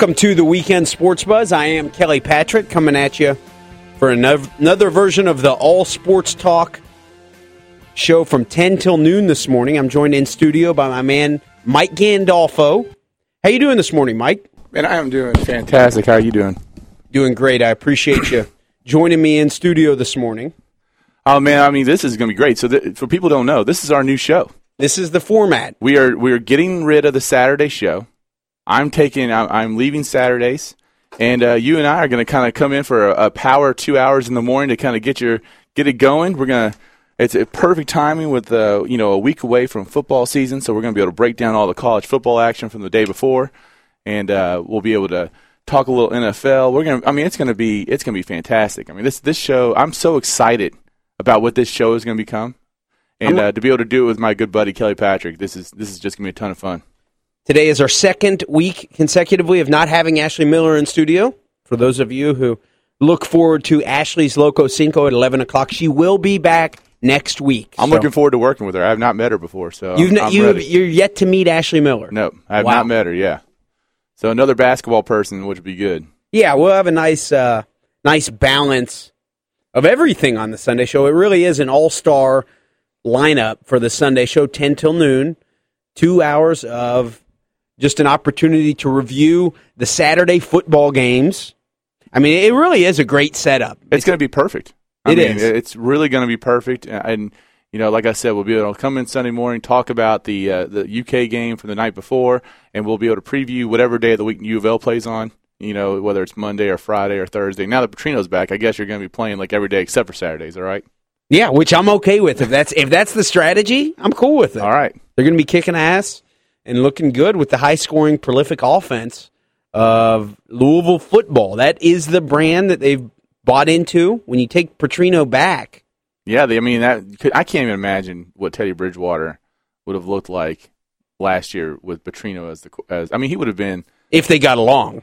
Welcome to the Weekend Sports Buzz. I am Kelly Patrick coming at you for another, another version of the All Sports Talk show from 10 till noon this morning. I'm joined in studio by my man Mike Gandolfo. How you doing this morning, Mike? Man, I am doing fantastic. How are you doing? Doing great. I appreciate you joining me in studio this morning. Oh man, I mean this is going to be great. So th- for people who don't know, this is our new show. This is the format. We are we are getting rid of the Saturday show. I'm taking. I'm, I'm leaving Saturdays, and uh, you and I are going to kind of come in for a, a, power two hours in the morning to kind of get your get it going. We're gonna. It's a perfect timing with uh, you know a week away from football season, so we're going to be able to break down all the college football action from the day before, and uh, we'll be able to talk a little NFL. We're gonna. I mean, it's gonna be it's gonna be fantastic. I mean, this this show. I'm so excited about what this show is going to become, and uh, to be able to do it with my good buddy Kelly Patrick. This is this is just going to be a ton of fun. Today is our second week consecutively of not having Ashley Miller in studio. For those of you who look forward to Ashley's Loco Cinco at 11 o'clock, she will be back next week. I'm so. looking forward to working with her. I have not met her before, so You've I'm, you, you're yet to meet Ashley Miller. No, I have wow. not met her. Yeah, so another basketball person, which would be good. Yeah, we'll have a nice, uh, nice balance of everything on the Sunday show. It really is an all-star lineup for the Sunday show, 10 till noon. Two hours of just an opportunity to review the Saturday football games. I mean, it really is a great setup. It's, it's going to be perfect. I it mean, is. It's really going to be perfect. And, you know, like I said, we'll be able to come in Sunday morning, talk about the uh, the UK game from the night before, and we'll be able to preview whatever day of the week U of L plays on. You know, whether it's Monday or Friday or Thursday. Now that Petrino's back, I guess you're going to be playing like every day except for Saturdays. All right. Yeah, which I'm okay with. If that's if that's the strategy, I'm cool with it. All right. They're going to be kicking ass and looking good with the high scoring, prolific offense of Louisville football. That is the brand that they've bought into. When you take Petrino back, yeah, they, I mean that I can't even imagine what Teddy Bridgewater would have looked like last year with Petrino as the as I mean he would have been if they got along.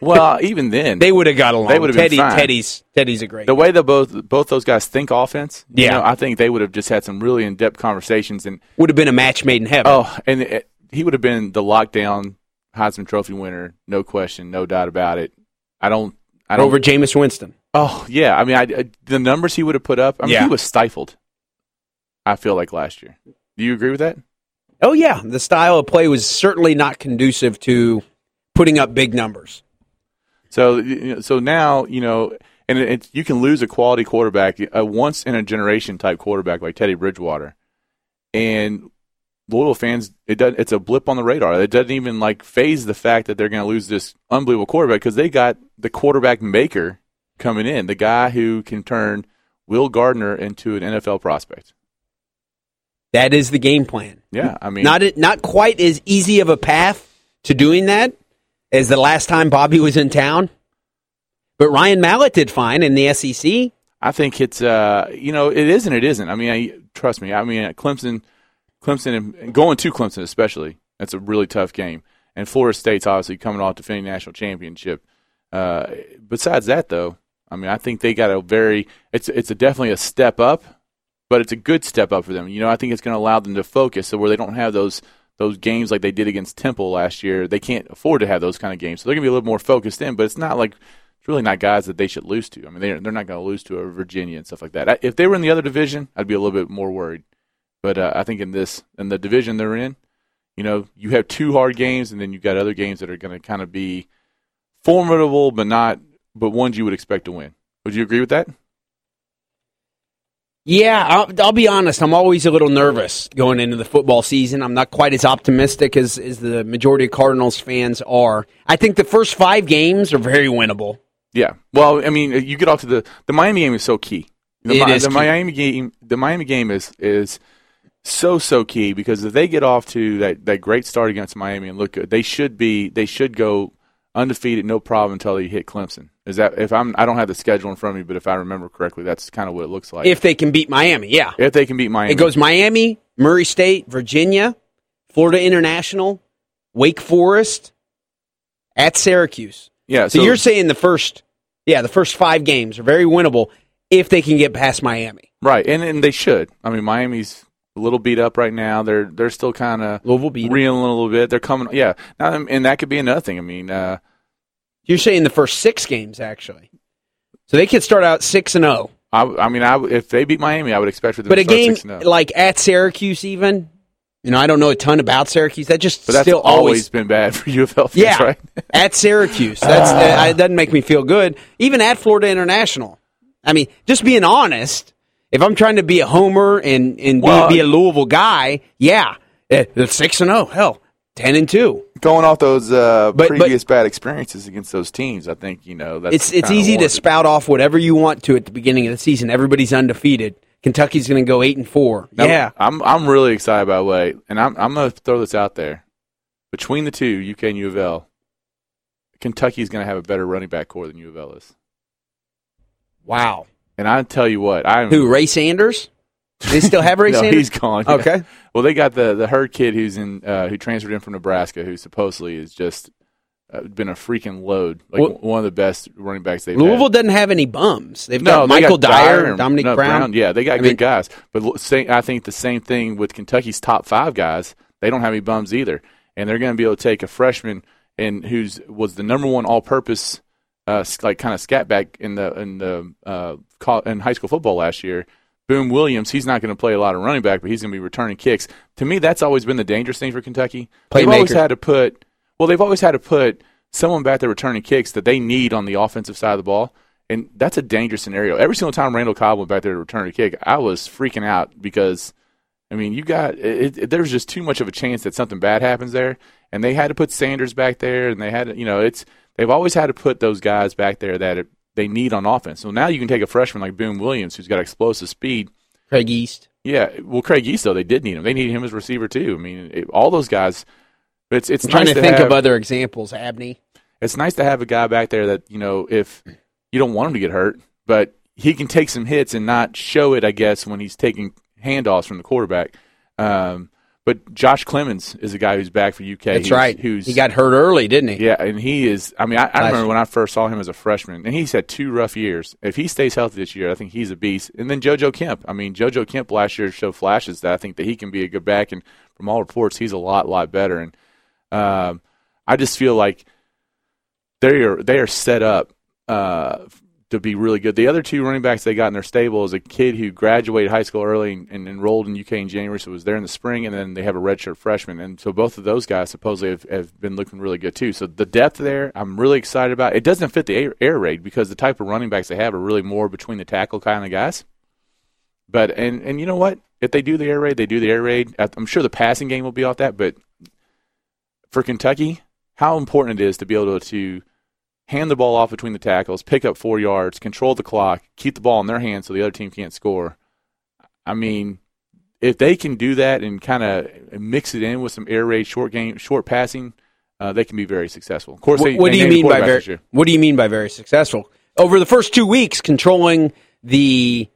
Well, even then they would have got along. They would have Teddy, been fine. Teddy's Teddy's a great. The way that both both those guys think offense, yeah, know, I think they would have just had some really in depth conversations and would have been a match made in heaven. Oh, and it, he would have been the lockdown Heisman Trophy winner, no question, no doubt about it. I don't. I don't over Jameis Winston. Oh yeah, I mean, I, I, the numbers he would have put up. I mean, yeah. he was stifled. I feel like last year. Do you agree with that? Oh yeah, the style of play was certainly not conducive to putting up big numbers. So, so now you know, and it, it, you can lose a quality quarterback, a once in a generation type quarterback like Teddy Bridgewater, and Louisville fans, it does, it's a blip on the radar. It doesn't even like phase the fact that they're going to lose this unbelievable quarterback because they got the quarterback maker coming in, the guy who can turn Will Gardner into an NFL prospect. That is the game plan. Yeah, I mean, not not quite as easy of a path to doing that as the last time Bobby was in town, but Ryan Mallett did fine in the SEC. I think it's uh, you know, it is and it isn't. I mean, I, trust me. I mean, Clemson Clemson and going to Clemson especially, that's a really tough game. And Florida State's obviously coming off defending national championship. Uh, besides that, though, I mean, I think they got a very it's it's a definitely a step up, but it's a good step up for them. You know, I think it's going to allow them to focus, so where they don't have those those games like they did against Temple last year. They can't afford to have those kind of games, so they're going to be a little more focused in. But it's not like it's really not guys that they should lose to. I mean, they're they're not going to lose to a Virginia and stuff like that. If they were in the other division, I'd be a little bit more worried. But uh, I think in this in the division they're in, you know, you have two hard games, and then you've got other games that are going to kind of be formidable, but not but ones you would expect to win. Would you agree with that? Yeah, I'll, I'll, be honest. I'm always a little nervous going into the football season. I'm not quite as optimistic as, as the majority of Cardinals fans are. I think the first five games are very winnable. Yeah. Well, I mean, you get off to the the Miami game is so key. The, it is the key. Miami game. The Miami game is is so so key because if they get off to that, that great start against Miami and look good, they should be they should go undefeated, no problem until they hit Clemson. Is that if I'm I don't have the schedule in front of me, but if I remember correctly, that's kind of what it looks like. If they can beat Miami, yeah. If they can beat Miami, it goes Miami, Murray State, Virginia, Florida International, Wake Forest, at Syracuse. Yeah. So, so you're saying the first, yeah, the first five games are very winnable if they can get past Miami. Right, and and they should. I mean, Miami's a little beat up right now. They're they're still kind of reeling a little bit. They're coming, yeah. Now, and that could be another thing. I mean, uh, You're saying the first six games, actually. So they could start out six and zero. I, I mean, I, if they beat Miami, I would expect for them But to a game 6-0. like at Syracuse, even you know, I don't know a ton about Syracuse. That just But that's still always always been bad for U of L fans, yeah right? at Syracuse. That's uh, it doesn't make me feel good. Even at Florida International. I mean, just being honest. If I'm trying to be a homer and and Well, be, be a Louisville guy, yeah, eh, it's six and zero. Hell, ten and two. Going off those uh, But- but- previous bad experiences against those teams, I think you know that's It's it's kinda easy to spout off whatever you want to at the beginning of the season. Everybody's undefeated. Kentucky's going to go eight and four. Now, yeah, I'm I'm really excited by the way, and I'm I'm going to throw this out there. Between the two, UK and U of L, Kentucky's going to have a better running back core than U of L is. wow. And I tell you what, I'm Who? Ray Sanders? Do they still have Ray no, Sanders? he's gone. yeah. Okay. Well, they got the the Heard kid who's in uh, who transferred in from Nebraska, who supposedly is just uh, been a freaking load, like Well- one of the best running backs they've Louisville had. doesn't have any bums. They've No, got they Michael got Dyer, and- Dominic no, Brown. Yeah, they got I good mean- guys. But say, I think the same thing with Kentucky's top five guys. They don't have any bums either, and they're going to be able to take a freshman and who's was the number one all-purpose, uh, like kind of scat back in the in the uh, in high school football last year. Boom Williams, he's not going to play a lot of running back, but he's going to be returning kicks. To me, that's always been the dangerous thing for Kentucky. They've always had to put, well, they've always had to put someone back there returning kicks that they need on the offensive side of the ball. And that's a dangerous scenario. Every single time Randall Cobb went back there to return a kick, I was freaking out because, I mean, you got it, it, there's just too much of a chance that something bad happens there. And they had to put Sanders back there, and they had, to, you know, it's they've always had to put those guys back there that it, they need on offense. So now you can take a freshman like Boom Williams, who's got explosive speed. Craig East. Yeah, well, Craig East though they did need him. They needed him as receiver too. I mean, it, all those guys. It's it's I'm trying nice to think have, of other examples. Abney. it's nice to have a guy back there that you know if you don't want him to get hurt, but he can take some hits and not show it. I guess when he's taking handoffs from the quarterback. Um, but Josh Clemons is a guy who's back for UK. That's who's, right. Who's he got hurt early, didn't he? yeah, and he is. I mean, I, I remember when I first saw him as a freshman, and he's had two rough years. If he stays healthy this year, I think he's a beast. And then JoJo Kemp. I mean, JoJo Kemp last year showed flashes that I think that he can be a good back, and from all reports, he's a lot, lot better. And um, I just feel like they are they are set up uh, to be really good. The other two running backs they got in their stable is a kid who graduated high school early and, and enrolled in UK in January, so was there in the spring, and then they have a redshirt freshman, and so both of those guys supposedly have, have been looking really good too. So the depth there, I'm really excited about. It doesn't fit the air, air raid because the type of running backs they have are really more between the tackle kind of guys. But and and you know what? If they do the air raid, they do the air raid. I'm sure the passing game will be off that, but for Kentucky, how important it is to be able to, to hand the ball off between the tackles, pick up four yards, control the clock, keep the ball in their hands so the other team can't score. I mean, if they can do that and kind of mix it in with some air raid, short game, short passing, uh, they can be very successful. Of course, What, they, what they do you mean by very? What do you mean by very successful? Over the first two weeks, controlling the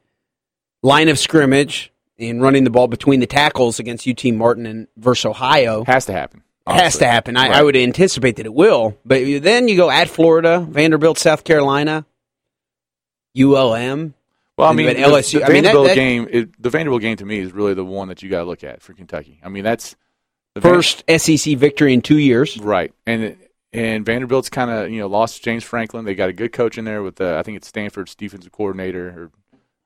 line of scrimmage and running the ball between the tackles against UT Martin and versus Ohio Has to happen. Has to happen. I, I would anticipate that it will. But then you go at Florida, Vanderbilt, South Carolina, ULM. Well, I mean, the, LSU the I mean, Vanderbilt that- game, it, the Vanderbilt game to me is really the one that you got to look at for Kentucky. I mean, that's the Van- First SEC victory in two years. Right, and and Vanderbilt's kind of you know lost James Franklin. They got a good coach in there with uh, I think it's Stanford's defensive coordinator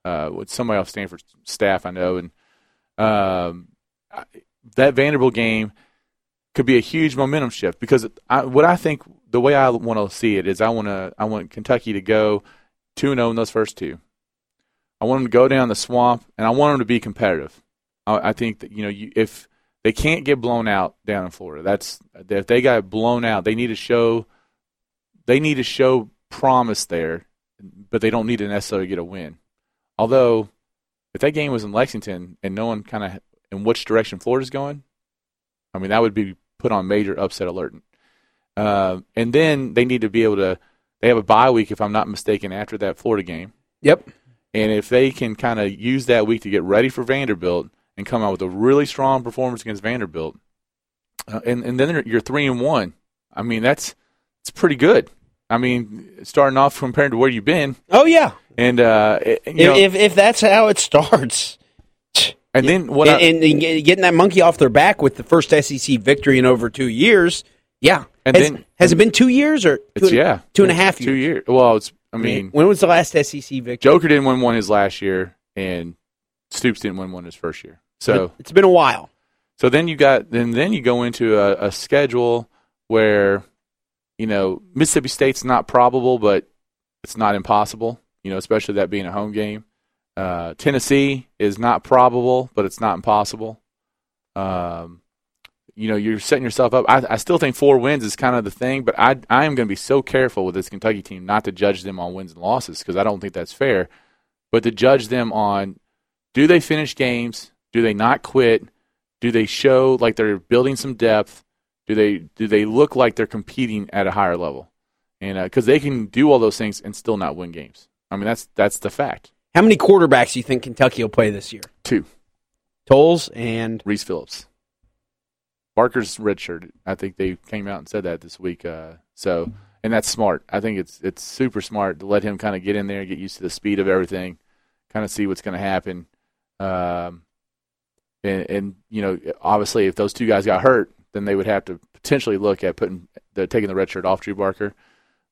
or uh, with somebody off Stanford's staff I know, and um, I, that Vanderbilt game could be a huge momentum shift because I, what I think the way I want to see it is I want to I want Kentucky to go two and zero in those first two. I want them to go down the swamp, and I want them to be competitive. I, I think that you know you, if they can't get blown out down in Florida. That's if they got blown out, they need to show they need to show promise there, but they don't need to necessarily get a win. Although, if that game was in Lexington and knowing kind of in which direction Florida's going, I mean that would be put on major upset alert. Uh, and then they need to be able to. They have a bye week, if I'm not mistaken, after that Florida game. Yep. And if they can kind of use that week to get ready for Vanderbilt and come out with a really strong performance against Vanderbilt, uh, and and then you're three and one. I mean that's it's pretty good. I mean, starting off compared to where you've been, Oh yeah. and uh, it- If, know, if if that's how it starts, and then what? I, and, and getting that monkey off their back with the first SEC victory in over two years, yeah. And Has, then has it been two years or two and- yeah, two and a half Two years? years. Well, it's I mean, when was the last SEC victory? Joker didn't win one his last year, and Stoops didn't win one his first year. So it's been a while. So then you got then then you go into a, a schedule where you know Mississippi State's not probable, but it's not impossible. You know, especially that being a home game. Uh, Tennessee is not probable, but it's not impossible. Um, you know, you're setting yourself up. I, I still think four wins is kind of the thing, but I I am going to be so careful with this Kentucky team not to judge them on wins and losses because I don't think that's fair, but to judge them on do they finish games, do they not quit, do they show like they're building some depth, do they do they look like they're competing at a higher level, and because they can do all those things and still not win games. I mean that's that's the fact. How many quarterbacks do you think Kentucky will play this year? Two. Towles and Reese Phillips. Barker's redshirt. I think they came out and said that this week. Uh, so, and that's smart. I think it's it's super smart to let him kind of get in there, and get used to the speed of everything, kind of see what's going to happen. Um, and, and you know, obviously, if those two guys got hurt, then they would have to potentially look at putting the taking the red shirt off Drew Barker.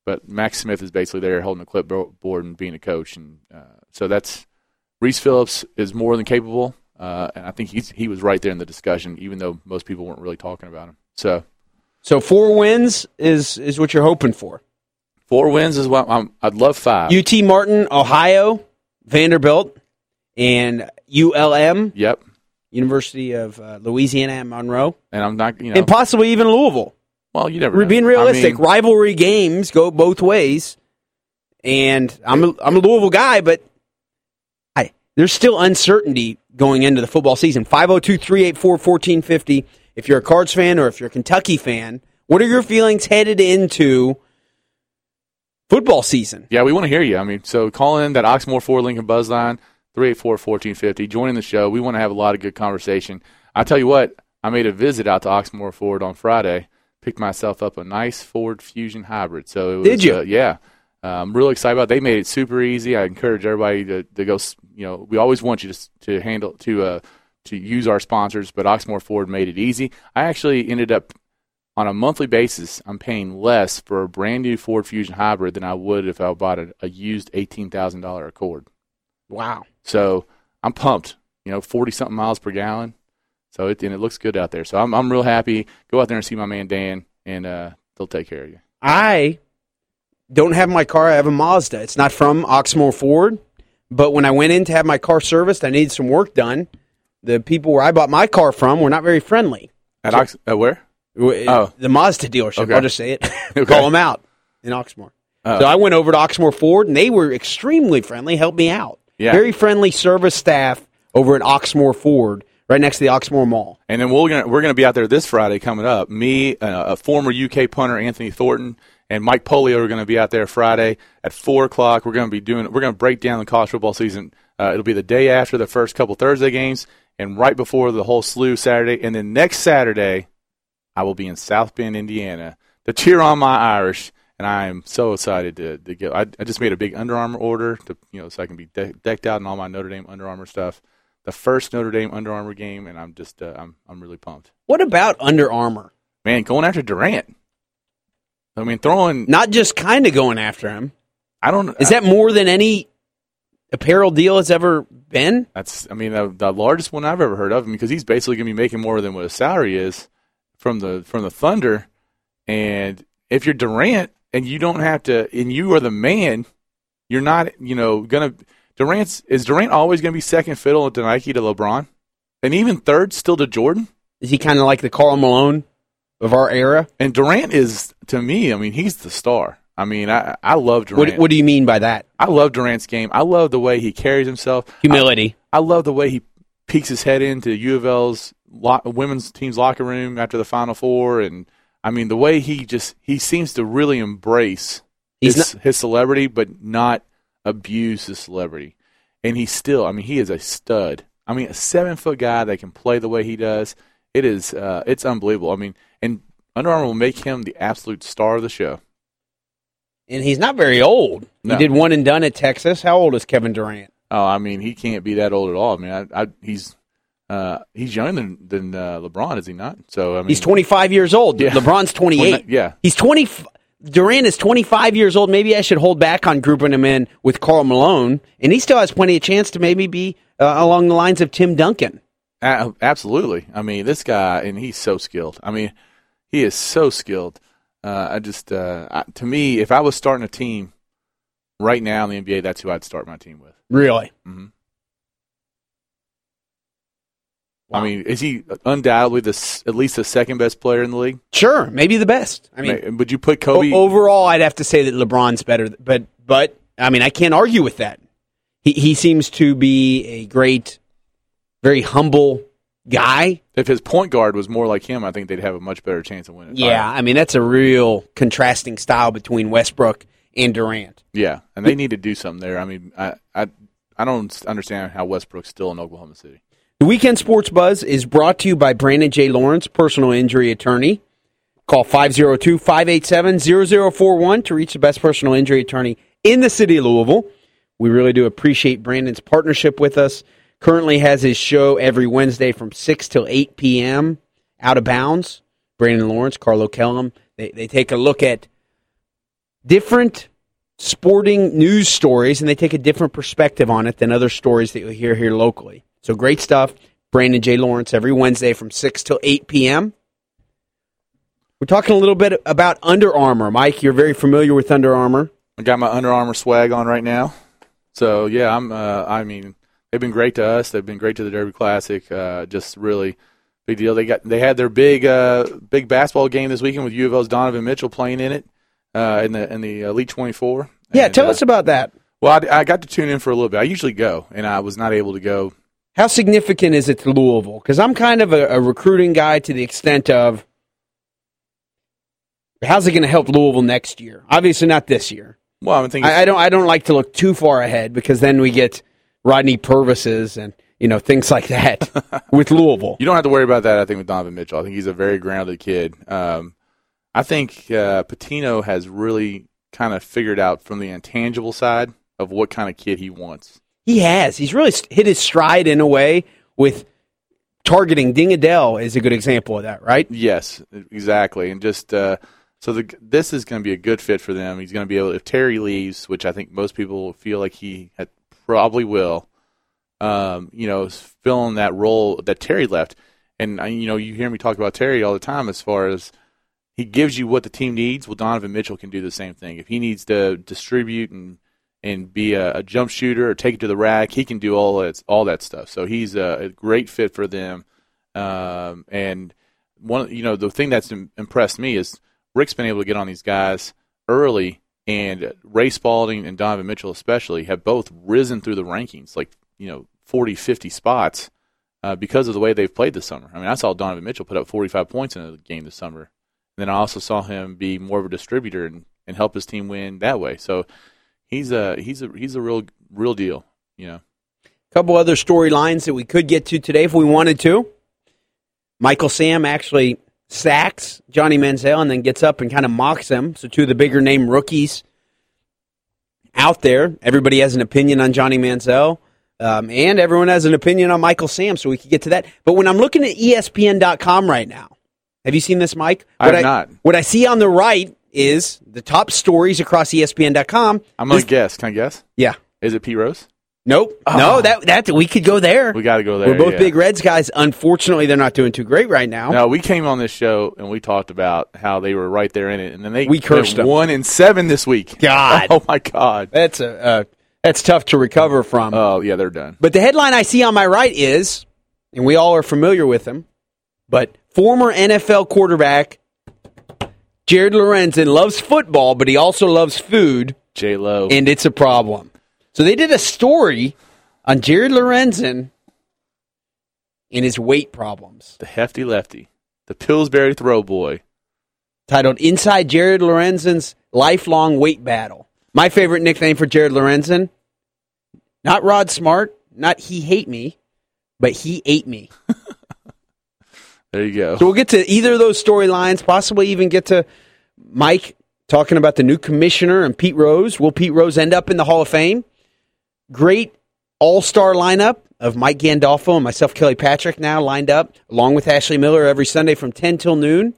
But Max Smith is basically there holding the clipboard and being a coach, and uh, so that's Reese Phillips is more than capable. Uh, and I think he's he was right there in the discussion, even though most people weren't really talking about him. So so four wins is is what you're hoping for. four wins is what I'm, I'd love five. UT Martin, Ohio, Vanderbilt, and ULM, yep. University of uh, Louisiana at Monroe, And I'm not, you know, and possibly even Louisville. Well, you never We're know. being I realistic. mean, Rivalry games go both ways, and I'm a, I'm a Louisville guy, but I there's still uncertainty going into the football season. 502-384-1450. If you're a Cards fan or if you're a Kentucky fan, what are your feelings headed into football season? yeah, we want to hear you. I mean, so call in that Oxmoor Ford Lincoln Buzz line, 384-1450. Joining the show. We want to have a lot of good conversation. I tell you what, I made a visit out to Oxmoor Ford on Friday. Picked myself up a nice Ford Fusion hybrid. So it was, Did you? Uh, yeah. Uh, I'm really excited about. It. They made it super easy. I encourage everybody to, to go. You know, we always want you to to handle to uh, to use our sponsors, but Oxmoor Ford made it easy. I actually ended up on a monthly basis. I'm paying less for a brand new Ford Fusion hybrid than I would if I bought a, a used eighteen thousand dollar Accord. Wow. So I'm pumped. You know, forty something miles per gallon. So it and it looks good out there. So I'm I'm real happy. Go out there and see my man Dan, and uh, they'll take care of you. I don't have my car. I have a Mazda. It's not from Oxmoor Ford, but when I went in to have my car serviced, I needed some work done. The people where I bought my car from were not very friendly. At Ox- uh, where? Oh. the Mazda dealership. Okay. I'll just say it. Okay. Call them out in Oxmoor. Oh. So I went over to Oxmoor Ford, and they were extremely friendly. Helped me out. Yeah. Very friendly service staff over at Oxmoor Ford, right next to the Oxmoor Mall. And then we're gonna we're gonna be out there this Friday coming up. Me, uh, a former UK punter Anthony Thornton, and Mike Polio are going to be out there Friday at four o'clock. We're going to be doing we're going to break down the college football season. Uh, it'll be the day after the first couple Thursday games, and right before the whole slew Saturday. And then next Saturday, I will be in South Bend, Indiana, to cheer on my Irish. And I am so excited to, to go. I, I just made a big Under Armour order to you know so I can be de- decked out in all my Notre Dame Under Armour stuff. The first Notre Dame Under Armour game, and I'm just uh, I'm I'm really pumped. What about Under Armour? Man, going after Durant. I mean, throwing. Not just kind of going after him. I don't. Is that more than any apparel deal has ever been? That's. I mean, the, the largest one I've ever heard of him because he's basically going to be making more than what his salary is from the from the Thunder. And if you're Durant and you don't have to, and you are the man, you're not. You know, gonna Durant's is Durant always going to be second fiddle to Nike to LeBron, and even third still to Jordan. Is he kind of like the Karl Malone of our era? And Durant is to me. I mean, he's the star. I mean, I I love Durant. What, what do you mean by that? I love Durant's game. I love the way he carries himself. Humility. I love the way he peeks his head into U of L's lo- women's team's locker room after the Final Four, and I mean the way he just he seems to really embrace He's his, his celebrity, but not abuse the celebrity. And he's still, I mean, he is a stud. I mean, a seven foot guy that can play the way he does. It is, uh, it's unbelievable. I mean, and Under Armour will make him the absolute star of the show. and he's not very old. No. He did one and done at Texas. How old is Kevin Durant? Oh, I mean, he can't be that old at all. I mean, I, I, he's, uh, he's younger than than uh, LeBron, is he not? So I mean, He's 25 years old. Yeah. LeBron's 28. yeah. He's 20. Durant is 25 years old. Maybe I should hold back on grouping him in with Karl Malone, and he still has plenty of chance to maybe be uh, along the lines of Tim Duncan. A- absolutely. I mean, this guy, and he's so skilled. I mean, he is so skilled. Uh, I just, uh, I, to me, if I was starting a team right now in the NBA, that's who I'd start my team with. Really? Mhm. Wow. I mean, is he undoubtedly the at least the second best player in the league? Sure, maybe the best. I mean, would you put Kobe? o- overall, I'd have to say that LeBron's better, but but I mean, I can't argue with that. He he seems to be a great, very humble guy. if his point guard was more like him, I think they'd have a much better chance of winning. Yeah. I mean that's a real contrasting style between Westbrook and Durant. yeah, and they need to do something there. I mean, I, I, I don't understand how Westbrook's still in Oklahoma City. The Weekend Sports Buzz is brought to you by Brandon J. Lawrence, personal injury attorney. Call 502 587 0041 to reach the best personal injury attorney in the city of Louisville. We really do appreciate Brandon's partnership with us. Currently has his show every Wednesday from 6 till 8 p.m. Out of Bounds. Brandon Lawrence, Carlo Kellum. They, they take a look at different sporting news stories and they take a different perspective on it than other stories that you'll hear here locally. So great stuff. Brandon J. Lawrence every Wednesday from 6 till 8 p.m. We're talking a little bit about Under Armour. Mike, you're very familiar with Under Armour. I got my Under Armour swag on right now. So yeah, I'm. Uh, I mean, they've been great to us. They've been great to the Derby Classic. Uh, just really big deal. They got they had their big uh, big basketball game this weekend with U of O's Donovan Mitchell playing in it uh, in the in the Elite 24. Yeah, And, tell uh, us about that. Well, I, I got to tune in for a little bit. I usually go, and I was not able to go. How significant is it to Louisville? Because I'm kind of a, a recruiting guy to the extent of how's it going to help Louisville next year? Obviously, not this year. Well, I'm thinking. I, I don't. I don't like to look too far ahead because then we get Rodney Purvises and you know things like that with Louisville. You don't have to worry about that. I think with Donovan Mitchell, I think he's a very grounded kid. Um, I think uh, Pitino has really kind of figured out from the intangible side of what kind of kid he wants. He has. He's really hit his stride in a way with targeting. Deng Adel is a good example of that, right? Yes, exactly. And just uh, so the, this is going to be a good fit for them. He's going to be able if Terry leaves, which I think most people feel like he had, probably will. Um, you know, filling that role that Terry left, and uh, you know, you hear me talk about Terry all the time as far as he gives you what the team needs. Well, Donovan Mitchell can do the same thing. If he needs to distribute and and be a, a jump shooter or take it to the rack, he can do all that all that stuff. So he's a, a great fit for them. Um, and one, you know, the thing that's impressed me is Rick's been able to get on these guys early, and Ray Spalding and Donovan Mitchell especially have both risen through the rankings, like you know, 40, 50 spots. Uh, because of the way they've played this summer. I mean, I saw Donovan Mitchell put up 45 points in a game this summer. And then I also saw him be more of a distributor and, and help his team win that way. So he's a he's a he's a real real deal. You know, A couple other storylines that we could get to today if we wanted to. Michael Sam actually sacks Johnny Manziel and then gets up and kind of mocks him. So two of the bigger name rookies out there. Everybody has an opinion on Johnny Manziel. Um, and everyone has an opinion on Michael Sam, so we could get to that. But when I'm looking at ESPN.com right now, have you seen this, Mike? I What have not. What I see on the right is the top stories across ESPN.com. I'm gonna Is- guess. Can I guess? Yeah. Is it Pete Rose? Nope. Oh. No, that that we could go there. We got to go there. We're both yeah. big Reds guys. Unfortunately, they're not doing too great right now. No, we came on this show and we talked about how they were right there in it, and then they We cursed them. one and seven this week. God. oh my God. That's a uh, that's tough to recover from. Oh yeah, they're done. but the headline I see on my right is, and we all are familiar with him, but former NFL quarterback Jared Lorenzen loves football, but he also loves food, J Lo. and it's a problem. So they did a story on Jared Lorenzen and his weight problems. the hefty lefty, the Pillsbury throw boy. titled Inside Jared Lorenzen's Lifelong Weight Battle. My favorite nickname for Jared Lorenzen, not Rod Smart, not He Hate Me, but He Ate Me. There you go. So we'll get to either of those storylines, possibly even get to Mike talking about the new commissioner and Pete Rose. Will Pete Rose end up in the Hall of Fame? Great all star lineup of Mike Gandolfo and myself, Kelly Patrick, now lined up along with Ashley Miller every Sunday from 10 till noon.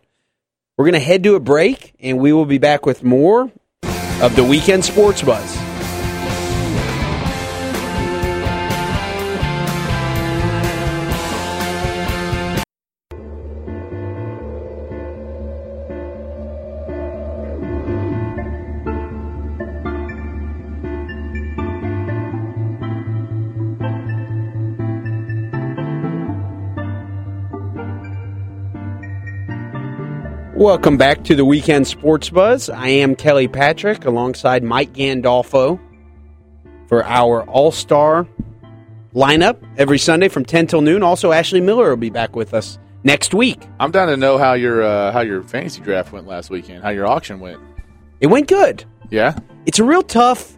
We're going to head to a break, and we will be back with more of the Weekend Sports Buzz. Welcome back to the Weekend Sports Buzz. I am Kelly Patrick alongside Mike Gandolfo for our All Star lineup every Sunday from 10 till noon. Also, Ashley Miller will be back with us next week. I'm down to know how your uh, how your fantasy draft went last weekend, how your auction went. It went good. Yeah, It's a real tough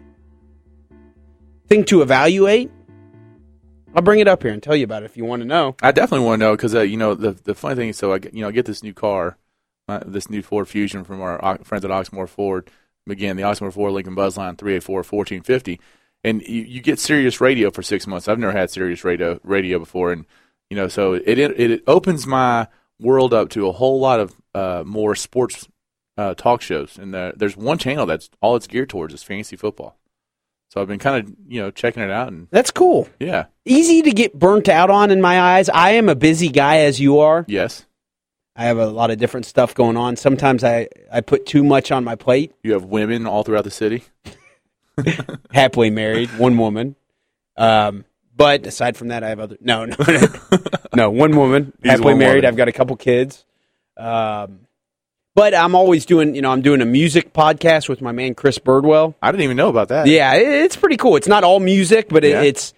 thing to evaluate. I'll bring it up here and tell you about it if you want to know. I definitely want to know because uh, you know the the funny thing is, so I get- you know I get this new car, uh, this new Ford Fusion from our friends at Oxmoor Ford. Again, the Oxmoor Ford Lincoln Buzzline 384-1450. and you, you get Sirius Radio for six months. I've never had Sirius Radio radio before, and you know so it it, it opens my world up to a whole lot of uh, more sports uh, talk shows. And there's one channel that's all it's geared towards is fantasy football. So I've been kind of you know checking it out, and That's cool. yeah, Easy to get burnt out on in my eyes. I am a busy guy as you are. yes, I have a lot of different stuff going on. Sometimes I, I put too much on my plate. you have women all throughout the city. Happily married, one woman. Um, but aside from that, I have other. No, no, no, no. One woman, He's happily one married. woman. I've got a couple kids. Um, but I'm always doing. You know, I'm doing a music podcast with my man Chris Birdwell. I didn't even know about that. Yeah, it, it's pretty cool. It's not all music, but it, Yeah. it's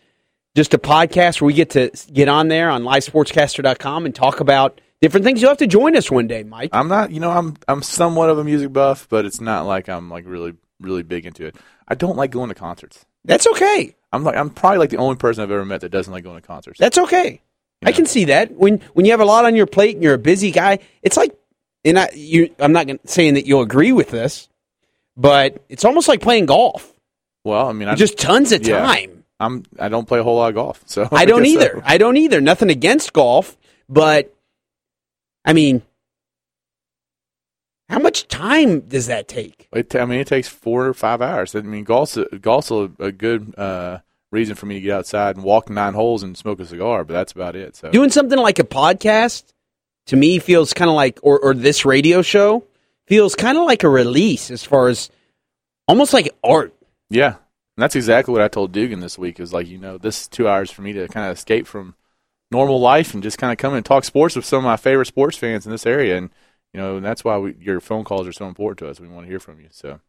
just a podcast where we get to get on there on livesportscaster.com and talk about different things. You'll have to join us one day, Mike. I'm not. You know, I'm I'm somewhat of a music buff, but it's not like I'm like really really big into it. I don't like going to concerts. That's okay. I'm like I'm probably like the only person I've ever met that doesn't like going to concerts. That's okay. I can see that when when you have a lot on your plate and you're a busy guy. It's like, and I, you, I'm not gonna, saying that you'll agree with this, but it's almost like playing golf. well, I mean, I Just tons of yeah. time. I'm I don't play a whole lot of golf, so I don't guess so. either. I don't either. Nothing against golf, but I mean, how much time does that take? It, I mean, it takes four or five hours. I mean, golf's a, golf's a, a good uh, reason for me to get outside and walk nine holes and smoke a cigar, but that's about it. So Doing something like a podcast to me feels kind of like, or, or this radio show feels kind of like a release as far as almost like art. Yeah, and that's exactly what I told Dugan this week. Is like, you know, this is two hours for me to kind of escape from normal life and just kind of come and talk sports with some of my favorite sports fans in this area. And you know, and that's why we, your phone calls are so important to us. We want to hear from you. So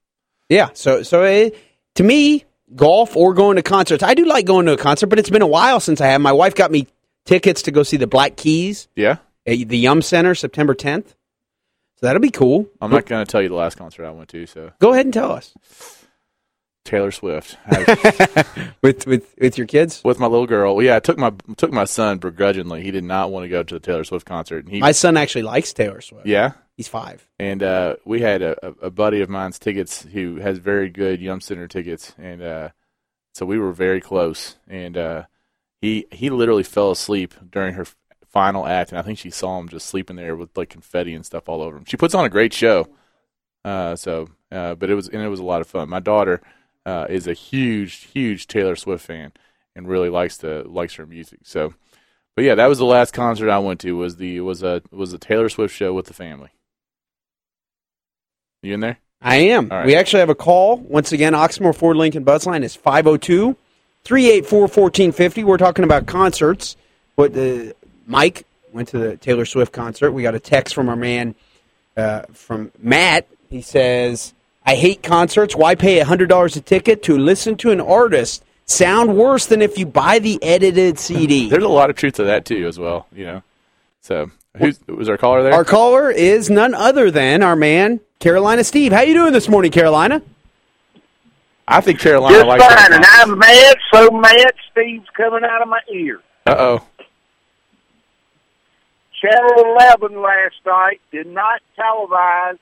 Yeah. So so it, to me, golf or going to concerts. I do like going to a concert, but it's been a while since I have. My wife got me tickets to go see the Black Keys yeah, at the Yum Center September 10th. So that'll be cool. I'm not going to tell you the last concert I went to. So Go ahead and tell us Taylor Swift I- with with with your kids. with my little girl. Yeah, I took my took my son begrudgingly. He did not want to go to the Taylor Swift concert. And he, My son actually likes Taylor Swift. yeah, He's five. and uh, we had a, a a buddy of mine's tickets who has very good Yum Center tickets, and uh, so we were very close. And uh, he he literally fell asleep during her final act, and I think she saw him just sleeping there with like confetti and stuff all over him. She puts on a great show, uh, so uh, but it was and it was a lot of fun. My daughter uh, is a huge huge Taylor Swift fan and really likes to likes her music. So, but yeah, that was the last concert I went to was the was a was a Taylor Swift show with the family. You in there? I am. Right. We actually have a call. Once again, Oxmoor Ford Lincoln Buzzline is 502 384 1450. We're talking about concerts. But uh, Mike went to the Taylor Swift concert. We got a text from our man, uh, from Matt. He says, I hate concerts. Why pay $100 a ticket to listen to an artist sound worse than if you buy the edited CD? There's a lot of truth to that too, as well. You know. So, who's was our caller there? our caller is none other than our man, Carolina Steve. How you doing this morning, Carolina? I think Carolina Just likes fine, and I'm mad, so mad Steve's coming out of my ear. Uh oh. Channel 11 last night did not televise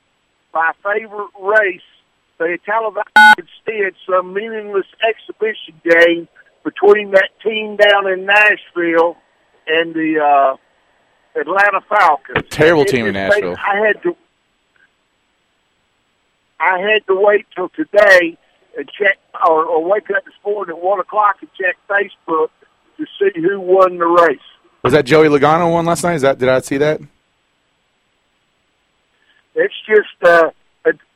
my favorite race. They televised instead some meaningless exhibition game between that team down in Nashville and the uh, Atlanta Falcons. A terrible team in Nashville. I had to. I had to wait till today and check, or, or wake up this morning at one o'clock and check Facebook to see who won the race. Was that Joey Logano won last night? Is that did I see that? It's just, uh,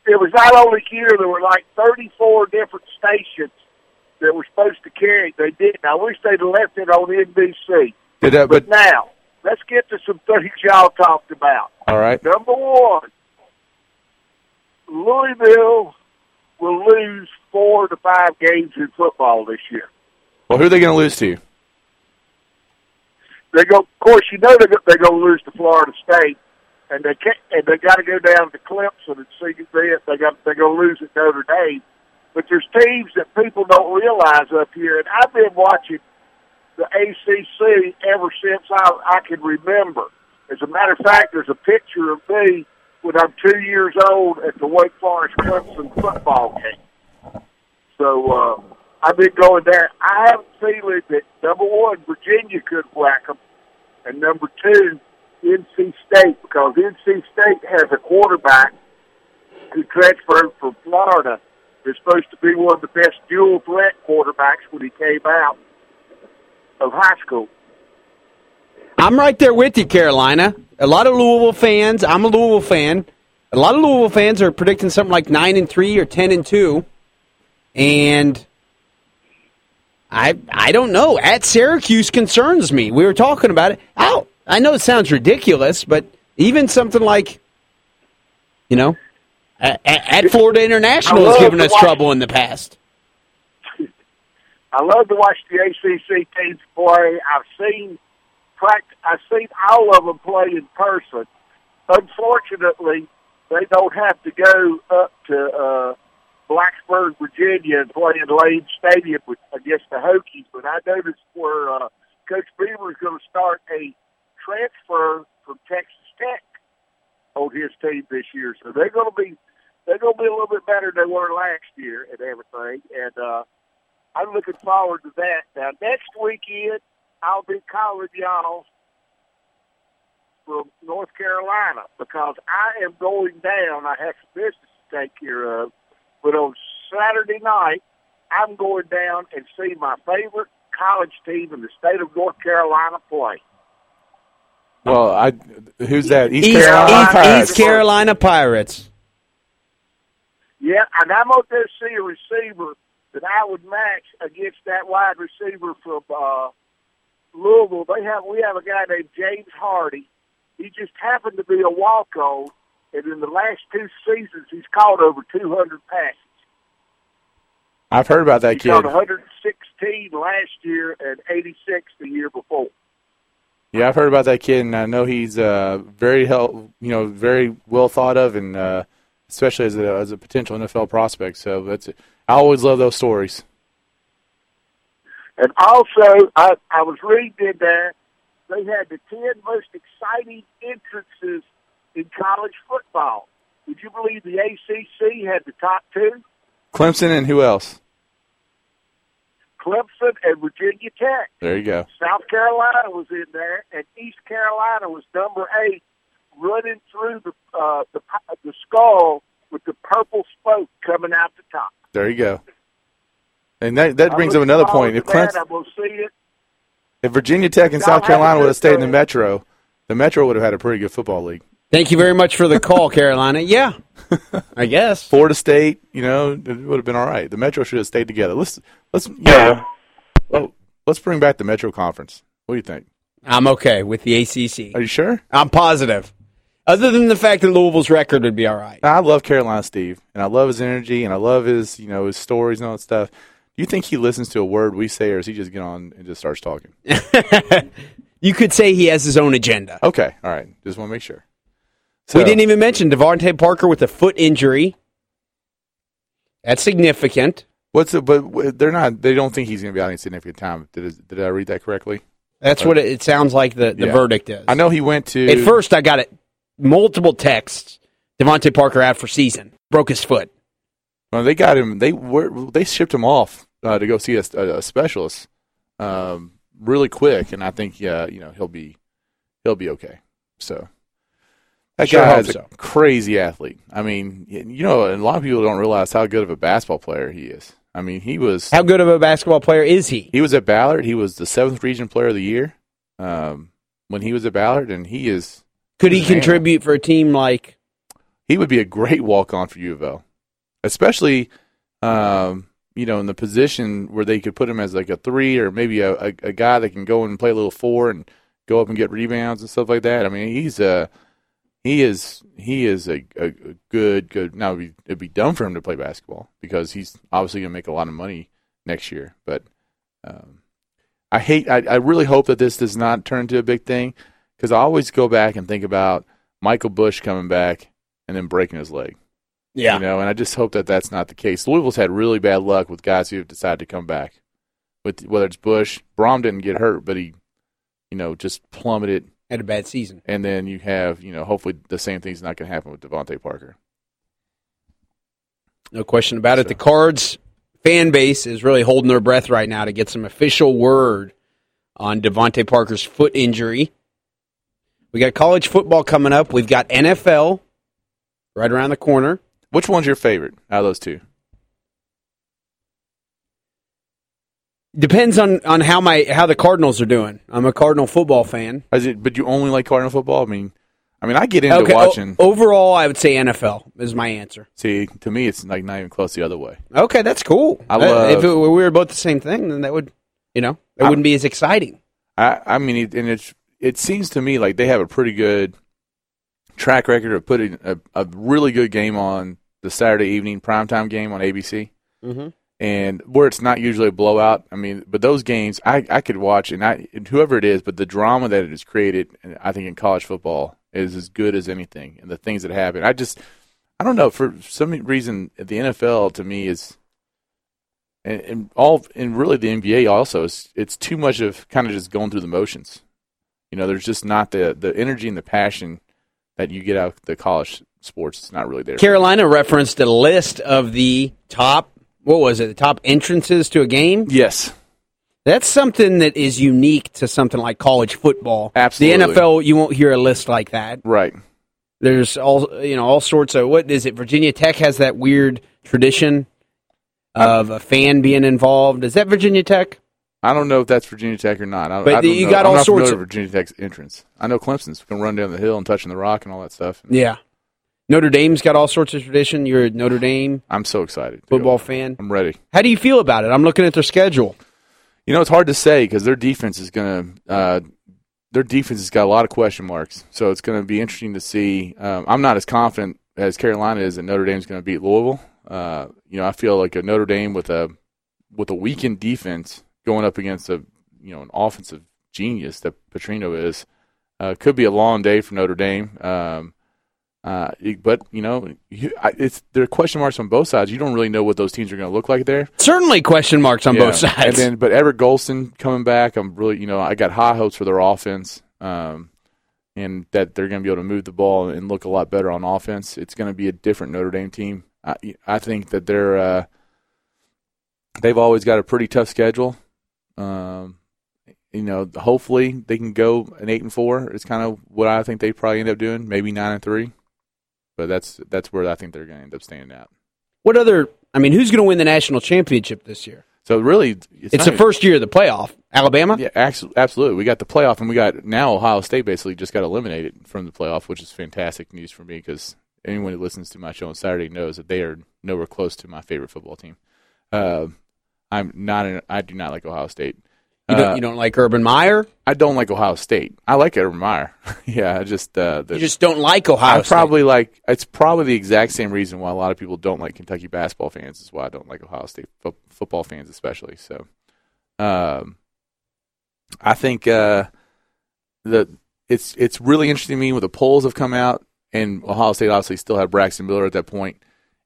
it, was not only here, there were like 34 different stations that were supposed to carry it. They didn't. I wish they'd left it on NBC. Did that? But But now, let's get to some things y'all talked about. all right. Number one, Louisville will lose four to five games in football this year. Well, who are they going to lose to? They go, of course, you know they're, they're going to lose to Florida State, and they can't, and they got to go down to Clemson and see if they they got they're going to lose at Notre Dame. But there's teams that people don't realize up here, and I've been watching the ACC ever since I, I can remember. As a matter of fact, there's a picture of me when I'm two years old at the Wake Forest Clemson football game. So uh, I've been going there. I have a feeling that number one, Virginia could whack them, and number two, NC State because NC State has a quarterback who transferred from Florida. Is supposed to be one of the best dual threat quarterbacks when he came out of high school. I'm right there with you, Carolina. A lot of Louisville fans. I'm a Louisville fan. A lot of Louisville fans are predicting something like nine and three or ten and two, and I I don't know. At Syracuse concerns me. We were talking about it. Oh, I know it sounds ridiculous, but even something like, you know, at, at Florida International has given us watch- trouble in the past. I love to watch the ACC teams play. I've seen pract- I've seen all of them play in person. Unfortunately, they don't have to go up to uh, Blacksburg, Virginia, and play in Lane Stadium with, against the Hokies. But I noticed where uh, Coach Beamer is going to start a transfer from Texas Tech on his team this year, so they're going to be they're going to be a little bit better than they were last year and everything. And uh, I'm looking forward to that. Now, next weekend, I'll be calling y'all from North Carolina because I am going down. I have some business to take care of. But on Saturday night, I'm going down and see my favorite college team in the state of North Carolina play. Well, I who's that? East, East, Carolina. East- Pirates. East Carolina Pirates. Yeah, and I'm going to see a receiver that I would match against that wide receiver from uh, Louisville. They have we have a guy named James Hardy. He just happened to be a walk on, and in the last two seasons, he's caught over 200 passes. I've heard about that He kid. caught 116 last year and 86 the year before. Yeah, I've heard about that kid, and I know he's uh, very help, you know, very well thought of, and uh, especially as a as a potential NFL prospect. So that's I always love those stories. And also, I, I was reading in there, they had the 10 most exciting entrances in college football. Would you believe the ACC had the top two? Clemson and who else? Clemson and Virginia Tech. There you go. South Carolina was in there, and East Carolina was number eight, running through the uh, the the skull with the purple smoke coming out the top. There you go. And that that brings I'm up another point. If forward that. Clemson, I'm see it. if Virginia Tech and South Carolina would have stayed in the. Metro, the Metro would have had a pretty good football league. Thank you very much for the call, Carolina. Yeah, I guess. Florida State, you know, it would have been all right. The Metro should have stayed together. Let's let's you know, well, let's bring back the Metro Conference. What do you think? I'm okay with the ACC. Are you sure? I'm positive. Other than the fact that Louisville's record would be all right. I love Carolina Steve, and I love his energy, and I love his you know his stories and all that stuff. Do you think he listens to a word we say, or does he just get on and just starts talking? You could say he has his own agenda. Okay, all right. Just want to make sure. So, we didn't even mention DeVante Parker with a foot injury. That's significant. What's it? But they're not. They don't think he's going to be out any significant time. Did it, did I read that correctly? That's what it, it sounds like the, the Yeah. verdict is. I know he went to. At first, I got it multiple texts. DeVante Parker out for season. Broke his foot. Well, they got him. They were. They shipped him off uh, to go see a, a, a specialist um, really quick, and I think yeah, you know he'll be he'll be okay. So that Sure guy is a so. crazy athlete. I mean, you know, a lot of people don't realize how good of a basketball player he is. I mean, he was How good of a basketball player is he? he was at Ballard. He was the seventh region player of the year um, when he was at Ballard, and he is Could he contribute for a team like? he would be a great walk on for U of L, especially um, you know in the position where they could put him as like a three or maybe a, a, a guy that can go and play a little four and go up and get rebounds and stuff like that. I mean, he's a he is he is a, a, a good good. Now it'd be, it'd be dumb for him to play basketball because he's obviously going to make a lot of money next year. But um, I hate. I, I really hope that this does not turn into a big thing because I always go back and think about Michael Bush coming back and then breaking his leg. Yeah, You know, and I just hope that that's not the case. Louisville's had really bad luck with guys who have decided to come back. With whether it's Bush, Brohm didn't get hurt, but he, you know, just plummeted. Had a bad season. And then you have, you know, hopefully the same thing's not going to happen with DeVante Parker. No question about it. The Cards fan base is really holding their breath right now to get some official word on DeVante Parker's foot injury. We got college football coming up. We've got NFL right around the corner. Which one's your favorite out of those two? Depends on, on how my how the Cardinals are doing. I'm a Cardinal football fan. Is it, but you only like Cardinal football? I mean, I mean, I get into Okay, o- watching. overall, I would say NFL is my answer. See, to me, it's like not even close the other way. Okay, that's cool. I love- if it, we were both the same thing, then that would, you know, it I- wouldn't be as exciting. I, I mean, it, and it's it seems to me like they have a pretty good track record of putting a, a really good game on the Saturday evening primetime game on ABC, Mm-hmm. And where it's not usually a blowout. I mean, but those games I, I could watch, and I and whoever it is, but the drama that it has created, I think in college football is as good as anything, and the things that happen. I just I don't know for some reason the NFL to me is. And, and all, and really the NBA also is. It's too much of kind of just going through the motions. You know, there's just not the the energy and the passion that you get out of the college sports. It's not really there. Carolina referenced a list of the top, what was it, the top entrances to a game. Yes, That's something that is unique to something like college football. Absolutely. The NFL, you won't hear a list like that. right. There's all you know, all sorts of what is it? Virginia Tech has that weird tradition of a fan being involved. Is that Virginia Tech? I don't know if that's Virginia Tech or not. I, But I you know. got I'm all sorts of- Virginia Tech's entrance. I know Clemson's can run down the hill and touching the rock and all that stuff. Yeah. Notre Dame's got all sorts of tradition. You're a Notre Dame I'm so excited. football fan. I'm ready. How do you feel about it? I'm looking at their schedule. You know, it's hard to say because their defense is going to. Uh, their defense has got a lot of question marks, so it's going to be interesting to see. Um, I'm not as confident as Carolina is that Notre Dame's going to beat Louisville. Uh, you know, I feel like a Notre Dame with a with a weakened defense going up against a you know an offensive genius that Petrino is uh, could be a long day for Notre Dame. Um, uh, but you know, it's there are question marks on both sides. You don't really know what those teams are going to look like there. Certainly question marks on Yeah. both sides. And then, but Everett Golson coming back, I'm really, you know, I got high hopes for their offense, um, and that they're going to be able to move the ball and look a lot better on offense. It's going to be a different Notre Dame team. I, I think that they're, uh, they've always got a pretty tough schedule. Um, you know, hopefully they can go an eight and four. It's kind of what I think they probably end up doing. Maybe nine and three, but that's that's where I think they're going to end up standing out. what other? I mean, who's going to win the national championship this year? So really, it's, It's the even- first year of the playoff. Alabama. Yeah, absolutely. We got the playoff, and we got now Ohio State basically just got eliminated from the playoff, which is fantastic news for me because anyone who listens to my show on Saturday knows that they are nowhere close to my favorite football team. Uh, I'm not. An, I do not like Ohio State. You don't, Uh, you don't like Urban Meyer. I don't like Ohio State. I like Urban Meyer. yeah, I just uh, the, You just don't like Ohio I State. probably like. It's probably the exact same reason why a lot of people don't like Kentucky basketball fans. Is why I don't like Ohio State fo- football fans, especially. So, um, I think uh, the it's it's really interesting to me when the polls have come out, and Ohio State obviously still had Braxton Miller at that point,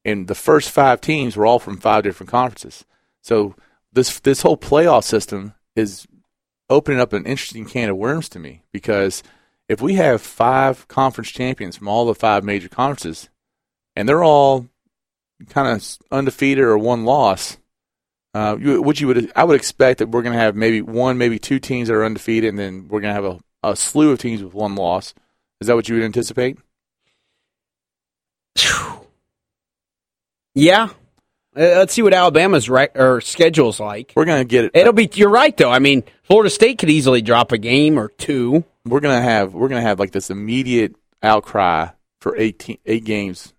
and the first five teams were all from five different conferences. So this this whole playoff system is opening up an interesting can of worms to me because if we have five conference champions from all the five major conferences, and they're all kind of undefeated or one loss, Uh, you, you would I would expect that we're going to have maybe one, maybe two teams that are undefeated, and then we're going to have a, a slew of teams with one loss. Is that what you would anticipate? Yeah. Uh, let's see what Alabama's rec- or schedule's like. We're going to get it. It'll be. You're right, though. I mean, Florida State could easily drop a game or two. We're going to have we're going to have like this immediate outcry for eight te- eight games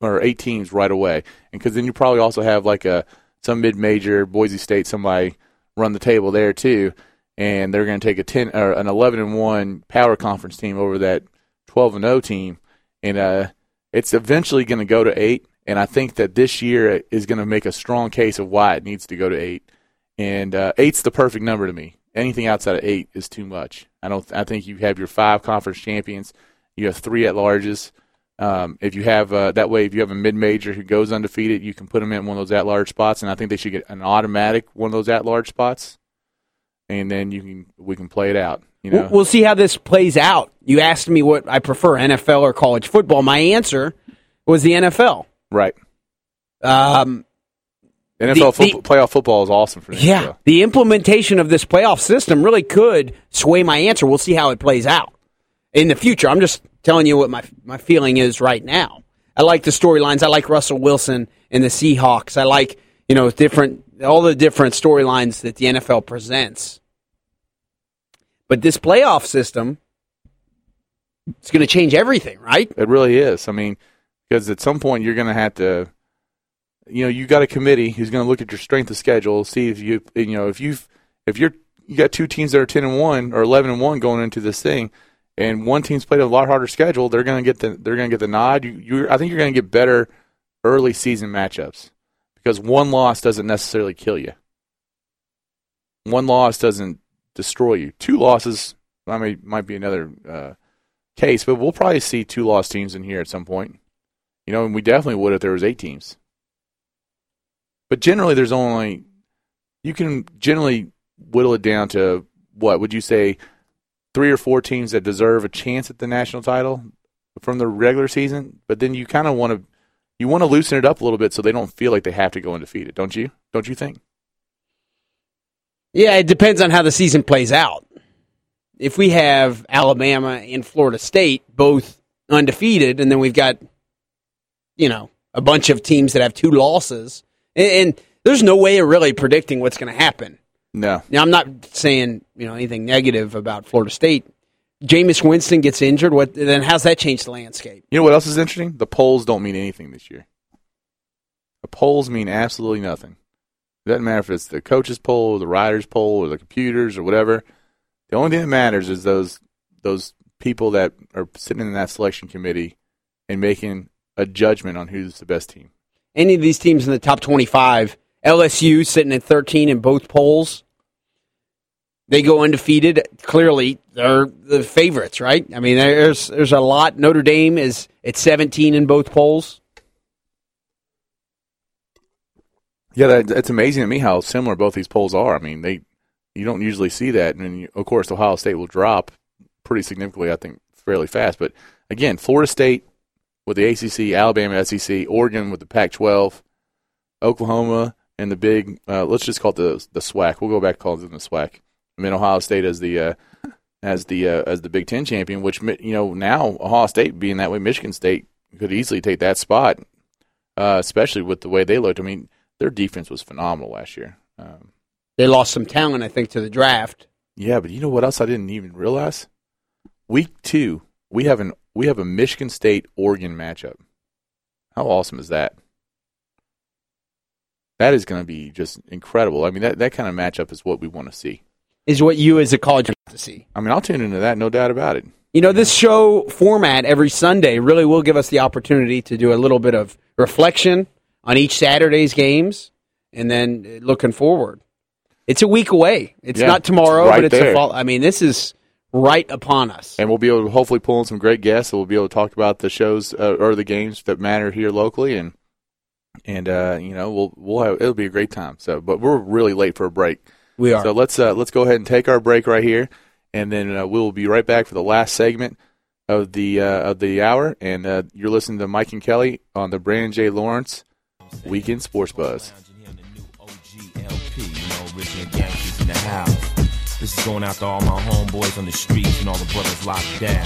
or eight teams right away, and because then you probably also have like a some mid major Boise State somebody run the table there too, and they're going to take a ten or an eleven and one power conference team over that twelve and zero team, and uh, it's eventually going to go to eight. And I think that this year is going to make a strong case of why it needs to go to eight. And uh, eight's the perfect number to me. Anything outside of eight is too much. I don't. I think you have your five conference champions. You have three at larges. Um, if you have uh, that way, if you have a mid major who goes undefeated, you can put them in one of those at large spots, and I think they should get an automatic one of those at large spots, and then you can we can play it out. You know, We'll, we'll see how this plays out. You asked me what I prefer, NFL or college football. My answer was the NFL. Right? Um, NFL The- football, playoff football is awesome for the yeah, the implementation of this playoff system really could sway my answer. We'll see how it plays out in the future. I'm just telling you what my my feeling is right now. I like the storylines. I like Russell Wilson and the Seahawks. I like you know different all the different storylines that the NFL presents. But this playoff system, it's going to change everything, right? It really is. I mean, because at some point you're going to have to, you know, you got a committee who's going to look at your strength of schedule, see if you, you know, if you've, if you're, you got two teams that are ten and one or eleven and one going into this thing, and one team's played a lot harder schedule, they're going to get the, they're going to get the nod. You, you, I think you're going to get better early season matchups because one loss doesn't necessarily kill you. One loss doesn't destroy you. Two losses, I mean, might be another. Uh, case, but we'll probably see two lost teams in here at some point. You know, and we definitely would if there was eight teams. But generally, there's only you can generally whittle it down to what would you say three or four teams that deserve a chance at the national title from the regular season. But then you kind of want to you want to loosen it up a little bit so they don't feel like they have to go undefeated, don't you? Don't you think? Yeah, it depends on how the season plays out. If we have Alabama and Florida State both undefeated, and then we've got, you know, a bunch of teams that have two losses, and, and there's no way of really predicting what's going to happen. No. Now, I'm not saying you know anything negative about Florida State. Jameis Winston gets injured. What then? How's that change the landscape? You know what else is interesting? The polls don't mean anything this year. The polls mean absolutely nothing. It doesn't matter if it's the coaches poll or the riders poll or the computers or whatever. The only thing that matters is those those people that are sitting in that selection committee and making a judgment on who's the best team. Any of these teams in the top 25, LSU sitting at 13 in both polls. They go undefeated. Clearly, they're the favorites, right? I mean, there's there's a lot. Notre Dame is at 17 in both polls. Yeah, that, it's amazing to me how similar both these polls are. I mean, they you don't usually see that, and you, of course, Ohio State will drop pretty significantly. I think fairly fast, but again, Florida State with the ACC, Alabama SEC, Oregon with the Pac-12, Oklahoma and the big. Uh, let's just call it the the SWAC. We'll go back to calling it the SWAC. I mean, Ohio State as the uh, as the uh, as the Big Ten champion, which you know now Ohio State being that way, Michigan State could easily take that spot, uh, especially with the way they looked. I mean, their defense was phenomenal last year. Um, They lost some talent, I think, to the draft. yeah, but you know what else I didn't even realize? Week two, we have an we have a Michigan State Oregon matchup. How awesome is that? That is going to be just incredible. I mean, that, that kind of matchup is what we want to see. Is what you as a college want to see. I mean, I'll tune into that, no doubt about it. You know, this show format every Sunday really will give us the opportunity to do a little bit of reflection on each Saturday's games and then looking forward. It's a week away. It's Yeah, not tomorrow, it's right but it's there. a fall. I mean, this is right upon us. And we'll be able to hopefully pull in some great guests. So we'll be able to talk about the shows uh, or the games that matter here locally, and and uh, you know we'll we'll have it'll be a great time. So, but we're really late for a break. We are. So let's uh, let's go ahead and take our break right here, and then uh, we'll be right back for the last segment of the uh, of the hour. And uh, you're listening to Mike and Kelly on the Brandon J. Lawrence Weekend Sports Buzz. This is going out to all my homeboys on the streets and all the brothers locked down.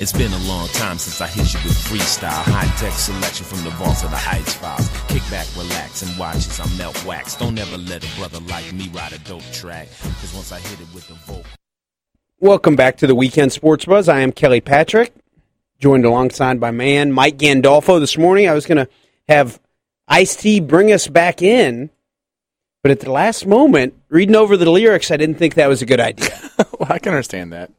It's been a long time since I hit you with freestyle. High tech selection from the vaults of the Heights files. Kick back, relax, and watch as I melt wax. Don't ever let a brother like me ride a dope track. Cause once I hit it with the vocal. Welcome back to the Weekend Sports Buzz. I am Kelly Patrick, joined alongside by man Mike Gandolfo this morning. I was going to have Ice T bring us back in, but at the last moment, reading over the lyrics, I didn't think that was a good idea. well, I can understand that.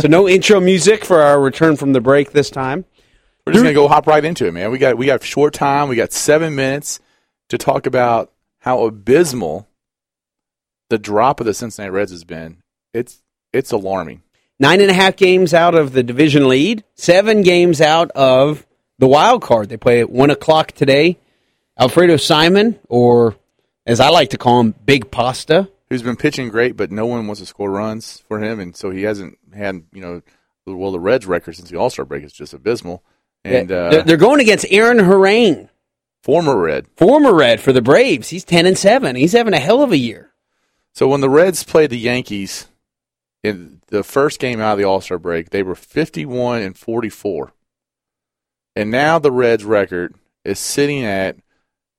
so no intro music for our return from the break this time. We're just gonna go hop right into it, man. We got we got short time. We got seven minutes to talk about how abysmal the drop of the Cincinnati Reds has been. It's it's alarming. Nine and a half games out of the division lead, seven games out of the wild card. They play at one o'clock today. Alfredo Simon, or as I like to call him, Big Pasta, Who's been pitching great, but no one wants to score runs for him, and so he hasn't had you know well the Reds record since the All Star break is just abysmal. And uh, they're, going against Aaron Harang, former Red. former Red for the Braves. He's ten and seven. He's having a hell of a year. So when the Reds played the Yankees in the first game out of the All Star break, they were 51 and 44. And now the Reds record is sitting at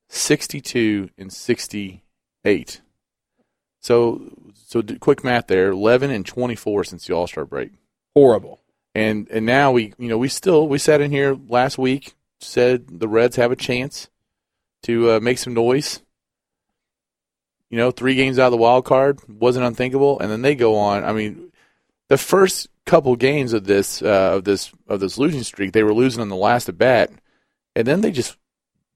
62 and 68. So so quick math there, 11 and 24 since the All Star break. Horrible. And and now we you know we still we sat in here last week said the Reds have a chance to uh, make some noise. You know, three games out of the wild card wasn't unthinkable, and then they go on. I mean, the first couple games of this uh, of this of this losing streak, they were losing on the last at bat, and then they just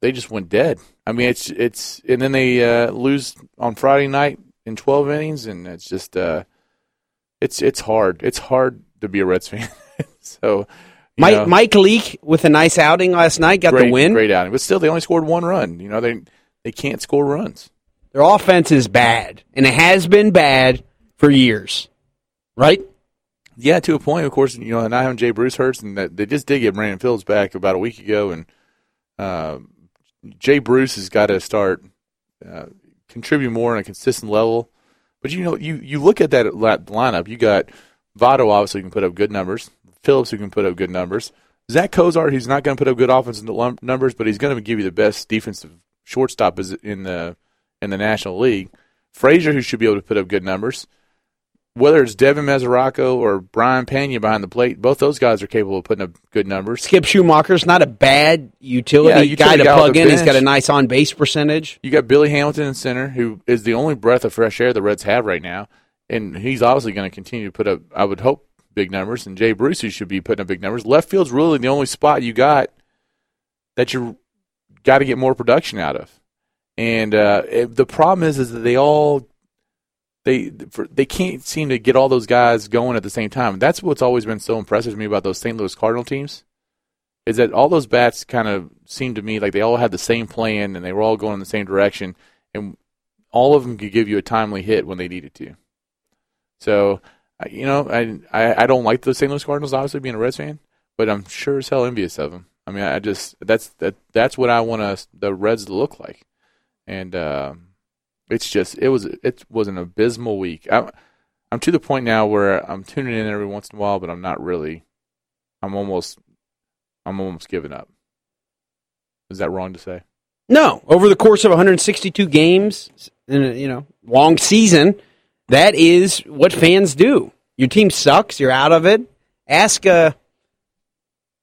they just went dead. I mean, it's it's and then they uh, lose on Friday night in twelve innings, and it's just uh, it's it's hard. It's hard to be a Reds fan. so. Mike know, Mike Leake with a nice outing last night got great, the win. Great outing, but still, they only scored one run. You know, they they can't score runs. Their offense is bad, and it has been bad for years. Right? Yeah, to a point. Of course, you know, not having Jay Bruce hurts, and that they just did get Brandon Phillips back about a week ago, and uh, Jay Bruce has got to start uh, contribute more on a consistent level. But you know, you you look at that lineup. You got Votto, obviously, who can put up good numbers. Phillips, who can put up good numbers. Zack Cozart, he's not going to put up good offensive numbers, but he's going to give you the best defensive shortstop in the in the National League. Frazier, who should be able to put up good numbers. Whether it's Devin Mesoraco or Brayan Pena behind the plate, both those guys are capable of putting up good numbers. Skip Schumaker's not a bad utility, Yeah, utility guy to guy plug in. He's got a nice on base percentage. You got Billy Hamilton in center, who is the only breath of fresh air the Reds have right now, and he's obviously going to continue to put up. I would hope big numbers, and Jay Bruce who should be putting up big numbers. Left field's really the only spot you got that you got to get more production out of, and uh, it- the problem is is that they all they for, they can't seem to get all those guys going at the same time. That's what's always been so impressive to me about those St. Louis Cardinal teams is that all those bats kind of seemed to me like they all had the same plan and they were all going in the same direction, and all of them could give you a timely hit when they needed to. So, you know, I I, I don't like the St. Louis Cardinals, obviously being a Reds fan, but I'm sure as hell envious of them. I mean, I just that's that that's what I want us the Reds to look like, and um, it's just it was it was an abysmal week. I, I'm to the point now where I'm tuning in every once in a while, but I'm not really. I'm almost I'm almost giving up. Is that wrong to say? No, over the course of 162 games, in a, you know, long season, that is what fans do. Your team sucks. You're out of it. Ask a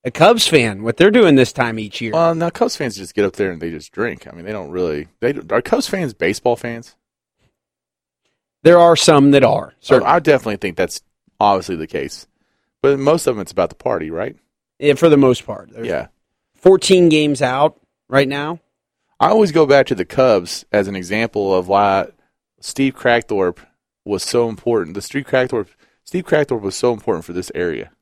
a Cubs fan what they're doing this time each year. Well, now Cubs fans just get up there and they just drink. I mean, they don't really. They are Cubs fans baseball fans. there are some that are. So. I definitely think that's obviously the case, but most of them it's about the party, right? Yeah, for the most part. There's Yeah. 14 games out right now. I always go back to the Cubs as an example of why Steve Kragthorpe was so important. The Steve Kragthorpe Steve Kragthorpe was so important for this area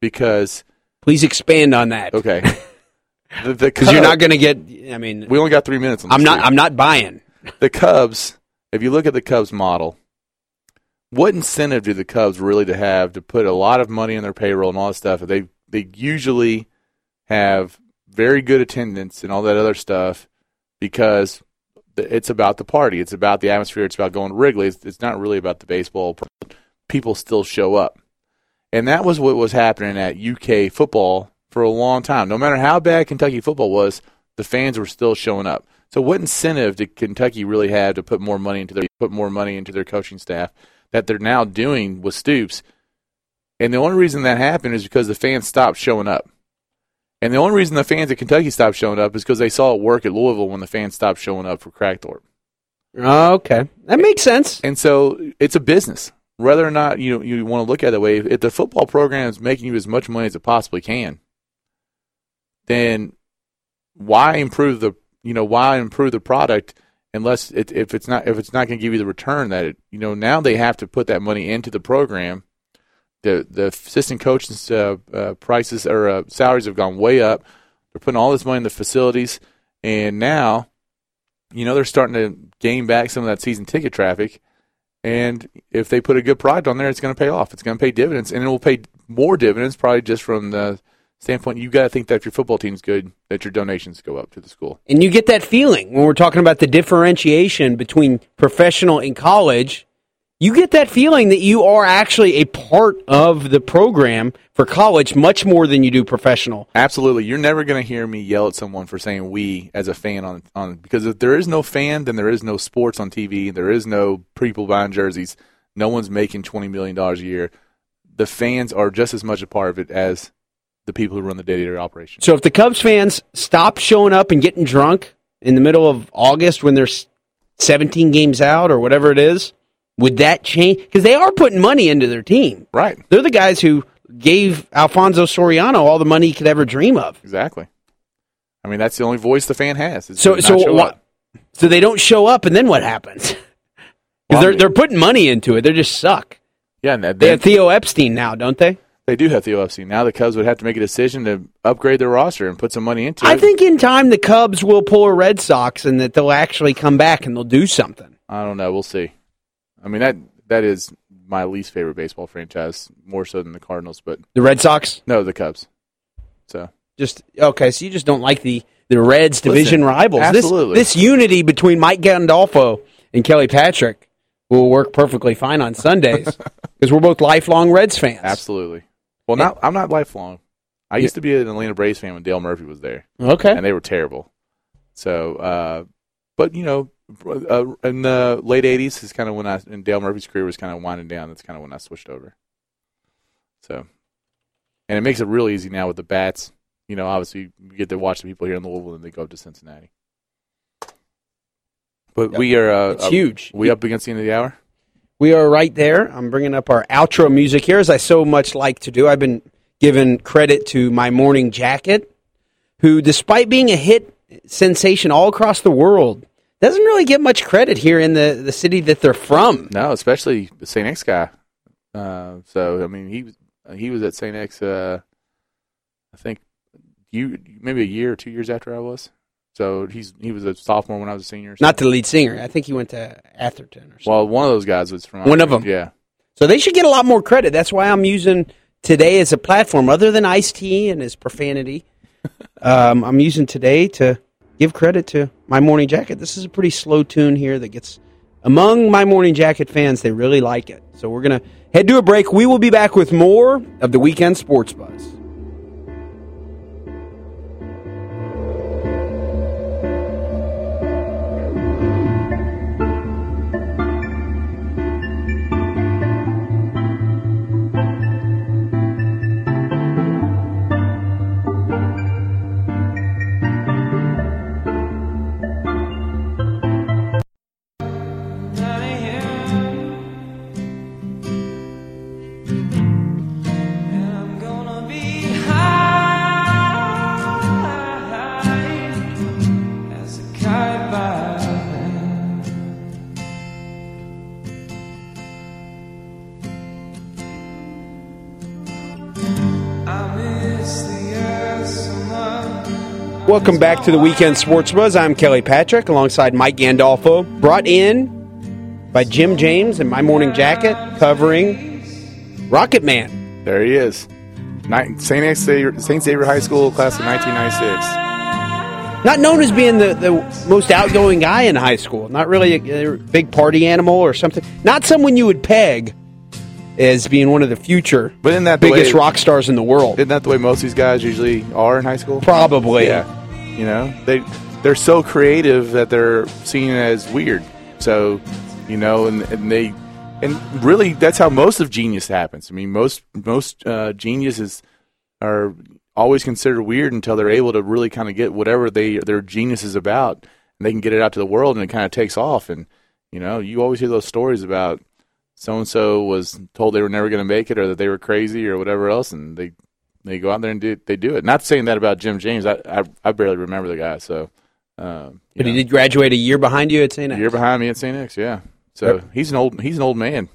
because Please expand on that. okay, Because you're not going to get. I mean, We only got three minutes. On I'm not. I'm not buying. the Cubs, if you look at the Cubs model, what incentive do the Cubs really to have to put a lot of money in their payroll and all that stuff? They they usually have very good attendance and all that other stuff because it's about the party. It's about the atmosphere. It's about going to Wrigley. It's, it's not really about the baseball. People still show up. And that was what was happening at UK football for a long time. No matter how bad Kentucky football was, the fans were still showing up. So what incentive did Kentucky really have to put more money into their put more money into their coaching staff that they're now doing with Stoops? And the only reason that happened is because the fans stopped showing up. And the only reason the fans at Kentucky stopped showing up is because they saw it work at Louisville when the fans stopped showing up for Kragthorpe. Oh, okay, that makes sense. And so it's a business. Whether or not you you want to look at it that way, if the football program is making you as much money as it possibly can, then why improve the you know why improve the product unless it, if it's not if it's not going to give you the return that it you know now they have to put that money into the program. The the assistant coaches uh, uh, prices or uh, salaries have gone way up. They're putting all this money in the facilities, and now you know they're starting to gain back some of that season ticket traffic. And if they put a good product on there, it's going to pay off. It's going to pay dividends, and it will pay more dividends probably just from the standpoint, you got to think that if your football team's good, that your donations go up to the school. And you get that feeling when we're talking about the differentiation between professional and college. You get that feeling that you are actually a part of the program for college much more than you do professional. Absolutely. You're never going to hear me yell at someone for saying we as a fan on, on because if there is no fan, then there is no sports on TV. There is no people buying jerseys. No one's making $20 million a year. The fans are just as much a part of it as the people who run the day-to-day operation. So if the Cubs fans stop showing up and getting drunk in the middle of August when there's 17 games out or whatever it is, would that change? Because they are putting money into their team. Right. They're the guys who gave Alfonso Soriano all the money he could ever dream of. Exactly. I mean, that's the only voice the fan has. So, so what? So they don't show up, and then what happens? Because well, they're they're putting money into it. They just suck. Yeah, and they have Theo Epstein now, don't they? They do have Theo Epstein. Now the Cubs would have to make a decision to upgrade their roster and put some money into I it. I think in time the Cubs will pull a Red Sox and that they'll actually come back and they'll do something. I don't know. We'll see. I mean that that is my least favorite baseball franchise, more so than the Cardinals. But the Red Sox? No, the Cubs. So just okay. So you just don't like the the Reds division Listen, rivals. Absolutely. This, this unity between Mike Gandolfo and Kelly Patrick will work perfectly fine on Sundays because we're both lifelong Reds fans. Absolutely. Well, not I'm not lifelong. I used to be an Atlanta Braves fan when Dale Murphy was there. Okay, and they were terrible. So, uh, but you know, uh, in the late '80s is kind of when I and Dale Murphy's career was kind of winding down. That's kind of when I switched over. So, and it makes it real easy now with the bats. You know, obviously you get to watch the people here in Louisville, and they go up to Cincinnati. But yep. we are uh, it's huge. We up against the end of the hour. We are right there. I'm bringing up our outro music here, as I so much like to do. I've been giving credit to my morning jacket, who, despite being a hit sensation all across the world, doesn't really get much credit here in the, the city that they're from. No, especially the St. X guy. Uh, so I mean, he was he was at St. X. Uh, I think you maybe a year or two years after I was. So he's he was a sophomore when I was a senior. Not the lead singer. I think he went to Atherton or something. Well, one of those guys was from one of them. Yeah. So they should get a lot more credit. That's why I'm using today as a platform, other than Ice T and his profanity. um, I'm using today to give credit to my morning jacket. This is a pretty slow tune here that gets among my morning jacket fans. They really like it. So we're gonna head to a break. We will be back with more of the weekend sports buzz. Welcome back to the Weekend Sports Buzz. I'm Kelly Patrick alongside Mike Gandolfo, brought in by Jim James in My Morning Jacket covering Rocket Man. There he is. St. Xavier, St. Xavier High School, class of 1996. Not known as being the, the most outgoing guy in high school. Not really a, a big party animal or something. Not someone you would peg as being one of the future But isn't that biggest way- rock stars in the world. Isn't that the way most of these guys usually are in high school? Probably. Yeah. You know, they they're so creative that they're seen as weird. So, you know, and, and they and really that's how most of genius happens. I mean, most most uh, geniuses are always considered weird until they're able to really kind of get whatever they their genius is about, and they can get it out to the world, and it kind of takes off. And you know, you always hear those stories about so and so was told they were never going to make it, or that they were crazy, or whatever else, and they they go out there and do they do it. Not saying that about Jim James. I I, I barely remember the guy, so. Um, But he did graduate a year behind you at St. a year behind me at St. X, yeah. So he's an old he's an old man.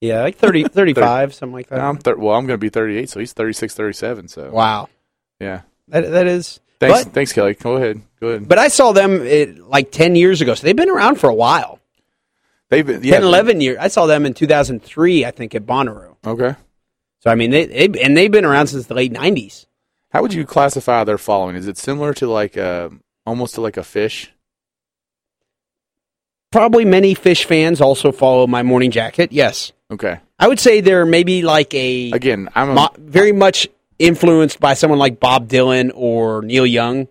Yeah, like 30, 35, something like that. I'm thir- well, I'm going to be 38, so he's 36, 37. So wow. yeah. That, that is. Thanks, But, thanks, Kelly. Go ahead, go ahead. but I saw them it, like 10 years ago, so they've been around for a while. They've been 10, 11 years. I saw them in 2003, I think, at Bonnaroo. Okay. So, I mean, they, they and they've been around since the late 90s. How would you classify their following? Is it similar to like uh, almost to like a Phish? Probably many Phish fans also follow my morning jacket. Yes. Okay. I would say they're maybe like a Again, I'm a, mo- very much influenced by someone like Bob Dylan or Neil Young.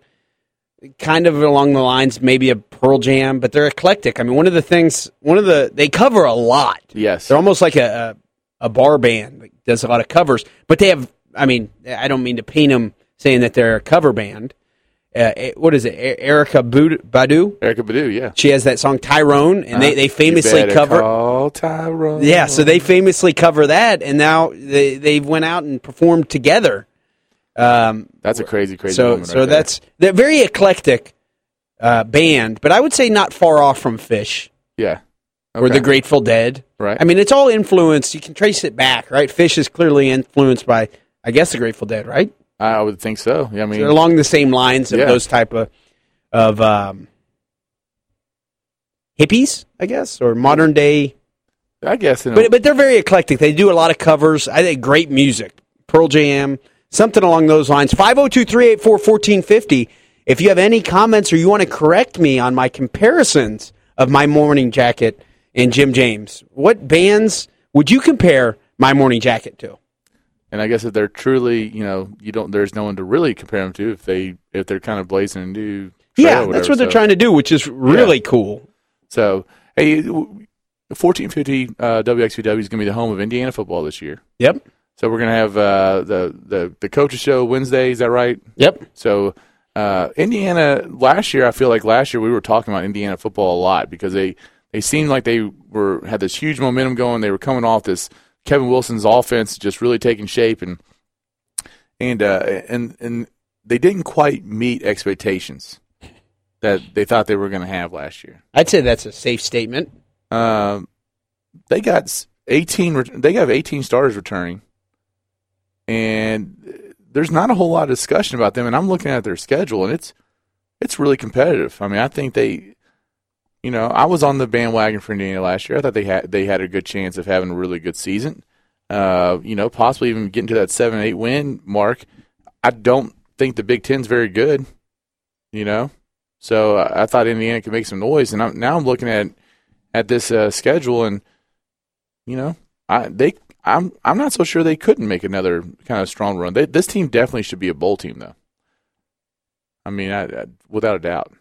Kind of along the lines, maybe a Pearl Jam, but they're eclectic. I mean, one of the things, one of the, they cover a lot. yes. They're almost like a, a, bar band that does a lot of covers, but they have, I mean, I don't mean to paint them saying that they're a cover band. Uh, eh, what is it? Erykah Badu? Erykah Badu, yeah. She has that song Tyrone, and they, they famously cover. call Tyrone. Yeah, so they famously cover that, and now they they went out and performed together. Um, That's a crazy, crazy. so so right that's they're very eclectic uh, band, but I would say not far off from Phish yeah. or the Grateful Dead. Right. I mean, it's all influenced. You can trace it back, right? Phish is clearly influenced by, I guess, the Grateful Dead, right? I would think so. Yeah, I mean, They're along the same lines of Yeah. those type of of um, hippies, I guess, or modern day. I guess. But but they're very eclectic. They do a lot of covers. I think great music. Pearl Jam, something along those lines. 502-384-1450. If you have any comments or you want to correct me on my comparisons of my morning jacket and Jim James, what bands would you compare my morning jacket to? and I guess if they're truly, you know, you don't. There's no one to really compare them to if they if they're kind of blazing a new. Yeah, or that's whatever, what they're trying to do, which is really cool. So, hey, 1450 uh, WXVW is going to be the home of Indiana football this year. Yep. So we're going to have uh, the the the coaches show Wednesday. Is that right? Yep. So uh, Indiana last year, I feel like last year we were talking about Indiana football a lot because they they seemed like they were had this huge momentum going. They were coming off this Kevin Wilson's offense just really taking shape and and uh, and and they didn't quite meet expectations that they thought they were going to have last year. I'd say that's a safe statement. Um, they got 18. They have 18 starters returning, and there's not a whole lot of discussion about them. And I'm looking at their schedule, and it's it's really competitive. I mean, I think they, you know, I was on the bandwagon for Indiana last year. I thought they had they had a good chance of having a really good season. Uh, you know, possibly even getting to that seven eight win mark. I don't think the Big Ten's very good. You know, so I I thought Indiana could make some noise, and I'm, now I'm looking at at this uh, schedule, and you know, I they I'm I'm not so sure they couldn't make another kind of strong run. They, this team definitely should be a bowl team, though. I mean, I, I, without a doubt.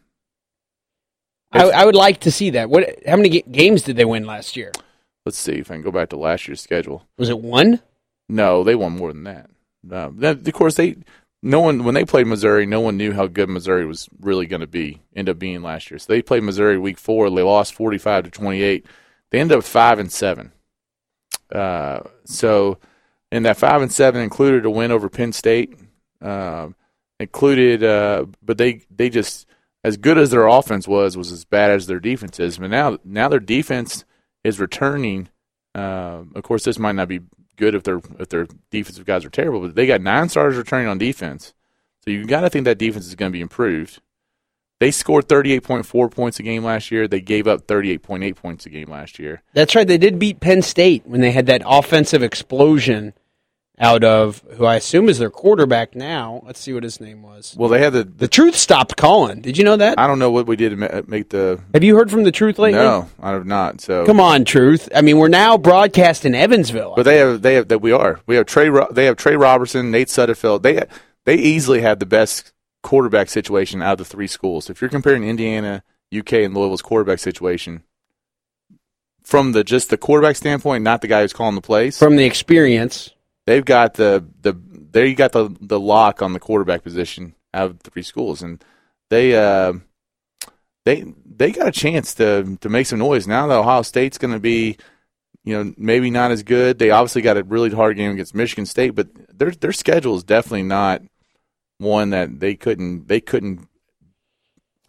I, I would like to see that. What? How many games did they win last year? Let's see if I can go back to last year's schedule. Was it one? No, they won more than that. Uh, that- of course, they no one when they played Missouri, no one knew how good Missouri was really going to be. End up being last year. So they played Missouri week four. They lost forty five to twenty eight. They ended up five and seven. Uh, so, and that five and seven included a win over Penn State. Um, included, uh, but they they just as good as their offense was was as bad as their defense is. But now now their defense is returning. Um, of course, this might not be good if their if their defensive guys are terrible, but they got nine starters returning on defense. So you got to think that defense is going to be improved. They scored 38.4 points a game last year. They gave up 38.8 points a game last year. That's right. They did beat Penn State when they had that offensive explosion out of who I assume is their quarterback now. Let's see what his name was. Well, they had the, The the Truth stopped calling. Did you know that? I don't know what we did to ma- uh, make the. Have you heard from the Truth lately? No, I have not. So Come on, Truth. I mean, we're now broadcast in Evansville. But they have they have that we are. We have Trey they have Tre Roberson, Nate Sudfeld. They they easily have the best quarterback situation out of the three schools. If you're comparing Indiana, UK, and Louisville's quarterback situation from the just the quarterback standpoint, not the guy who's calling the plays, from the experience. They've got the the they got the the lock on the quarterback position out of three schools, and they uh, they they got a chance to to make some noise. Now that Ohio State's going to be, you know, maybe not as good. They obviously got a really hard game against Michigan State, but their their schedule is definitely not one that they couldn't they couldn't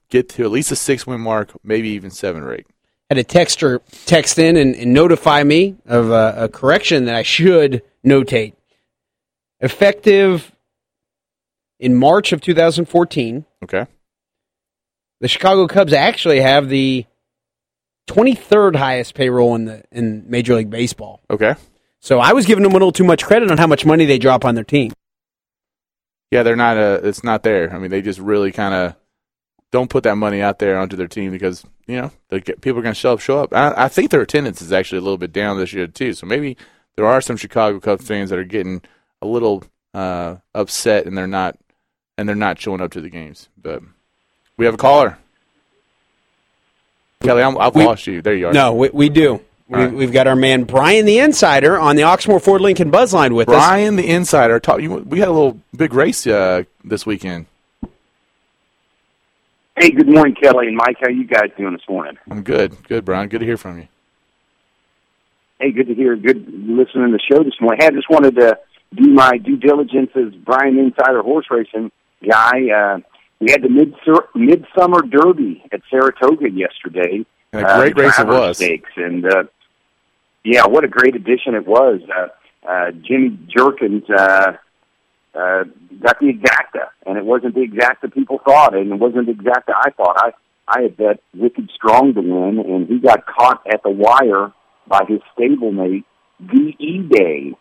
get to at least a six win mark, maybe even seven or eight. Had a texter text in and, and notify me of a, a correction that I should notate. Effective in March of 2014, Okay, the Chicago Cubs actually have the 23rd highest payroll in the in Major League Baseball. okay, So I was giving them a little too much credit on how much money they drop on their team. yeah, they're not uh It's not there. I mean, they just really kind of don't put that money out there onto their team because you know get, people are going to show up. Show up. I, I think their attendance is actually a little bit down this year too. So maybe there are some Chicago Cubs fans that are getting a little uh, upset and they're not and they're not showing up to the games. But we have a caller. Kelly, I'm, I've We- lost you. There you are. No, we, we do. We, right. We've got our man Brian the Insider on the Oxmoor Ford Lincoln Buzz line with us. Brian, the insider. Talk, you, we had a little big race uh, this weekend. Hey, good morning, Kelly and Mike. How you guys doing this morning? I'm good. Good, Brian. Good to hear from you. Hey, good to hear. Good listening to the show this morning. Hey, I just wanted to do my due diligence as Brian Insider horse racing guy. Uh, we had the mid midsummer derby at Saratoga yesterday. And a great uh, race it was. Stakes, and uh, yeah, what a great addition it was. Uh, uh, Jimmy Jerkens uh, uh, got the exacta, and it wasn't the exacta people thought, and it wasn't the exacta I thought. I I had bet Wicked Strong to win, and he got caught at the wire by his stablemate V.E. Day,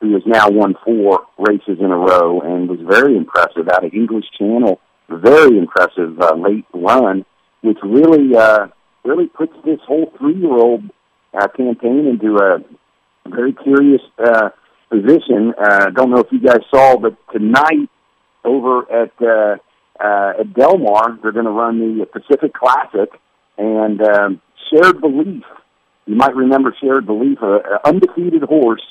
who has now won four races in a row and was very impressive out of English Channel. Very impressive uh, late run, which really uh, really puts this whole three-year-old uh, campaign into a very curious uh, position. Uh, don't know if you guys saw, but tonight over at uh, uh, at Del Mar, they're going to run the Pacific Classic and um, Shared Belief. You might remember Shared Belief, a, a undefeated horse,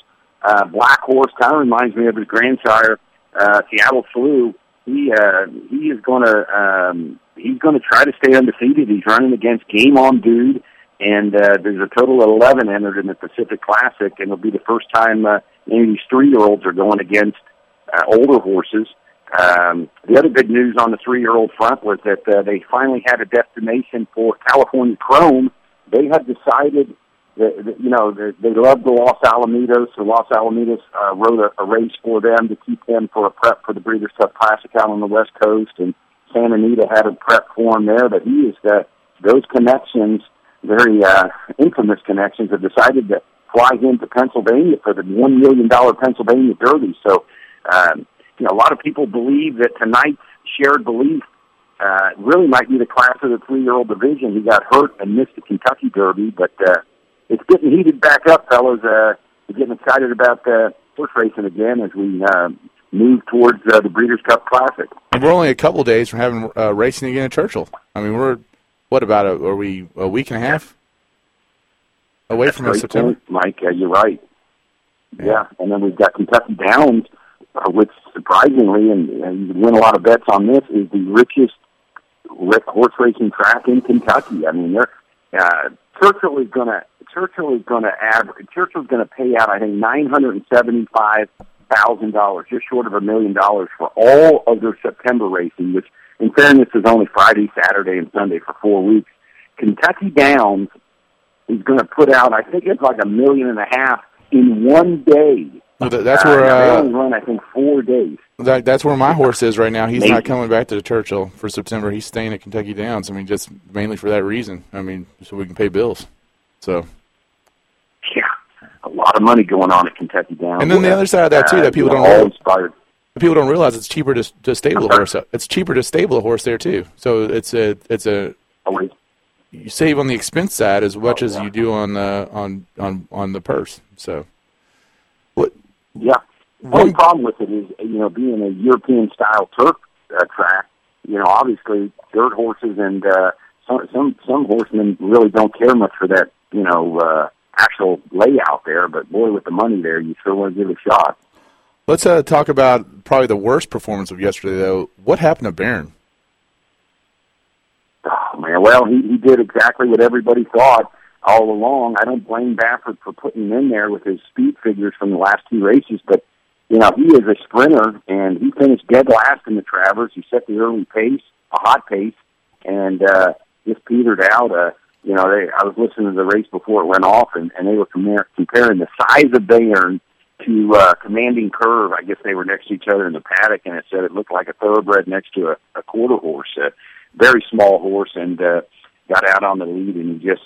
uh, black horse, kind of reminds me of his grandsire, uh, Seattle Slew. He uh, he is going to um, he's going to try to stay undefeated. He's running against Game On Dude, and uh, there's a total of 11 entered in the Pacific Classic, and it'll be the first time uh, any of these three-year-olds are going against uh, older horses. Um, the other big news on the three-year-old front was that uh, they finally had a destination for California Chrome. They had decided that, that you know that they love the Los Alamitos, so Los Alamitos uh, wrote a, a race for them to keep them for a prep for the Breeders' Cup Classic out on the West Coast, and Santa Anita had a prep for him there. But he is that those connections, very uh, infamous connections, have decided to fly him to Pennsylvania for the one million dollar Pennsylvania Derby. So, um, you know, a lot of people believe that tonight's shared belief uh, really might be the class of the three-year-old division. He got hurt and missed the Kentucky Derby, but uh, it's getting heated back up, fellas. Uh, we're getting excited about uh, horse racing again as we uh, move towards uh, the Breeders' Cup Classic. And we're only a couple days from having uh, racing again at Churchill. I mean, we're what about a, are we a week and a half away That's from great September? point, Mike. Uh, you're right. Yeah. and then we've got Kentucky Downs, uh, which surprisingly, and, and you win a lot of bets on this, is the richest horse racing track in Kentucky. I mean, they're uh, Churchill is going to Churchill is going to average. Churchill's going to pay out, I think, nine hundred and seventy-five thousand dollars, just short of a million dollars for all of their September racing, which, in fairness, is only Friday, Saturday, and Sunday for four weeks. Kentucky Downs is going to put out, I think it's like a million and a half in one day. That's Uh, where they uh, only run, I think, four days. that, that's where my horse is right now. He's Maybe. not coming back to the Churchill for September. He's staying at Kentucky Downs. I mean, just mainly for that reason. I mean, so we can pay bills. So Yeah. a lot of money going on at Kentucky Downs. And then the other side of that, too, that people you don't all inspired. People don't realize it's cheaper to to stable a horse. It's cheaper to stable a horse there too. So it's a it's a Always. You save on the expense side as much Oh, as you do on the on on on the purse. So what Yeah. The One- only problem with it is, you know, being a European style turf uh, track, you know, obviously dirt horses and uh, some some some horsemen really don't care much for that, you know, uh, actual layout there. But boy, with the money there, you sure want to give it a shot. let's uh, talk about probably the worst performance of yesterday though. What happened to Bayern? Well, he, he did exactly what everybody thought all along. I don't blame Baffert for putting him in there with his speed figures from the last two races, but you know he is a sprinter, and he finished dead last in the Travers. He set the early pace, a hot pace, and uh, just petered out. Uh, you know, they, I was listening to the race before it went off, and, and they were compar- comparing the size of Bayern to uh, Commanding Curve. I guess they were next to each other in the paddock, and it said it looked like a thoroughbred next to a, a quarter horse. Uh, very small horse and uh, got out on the lead and he just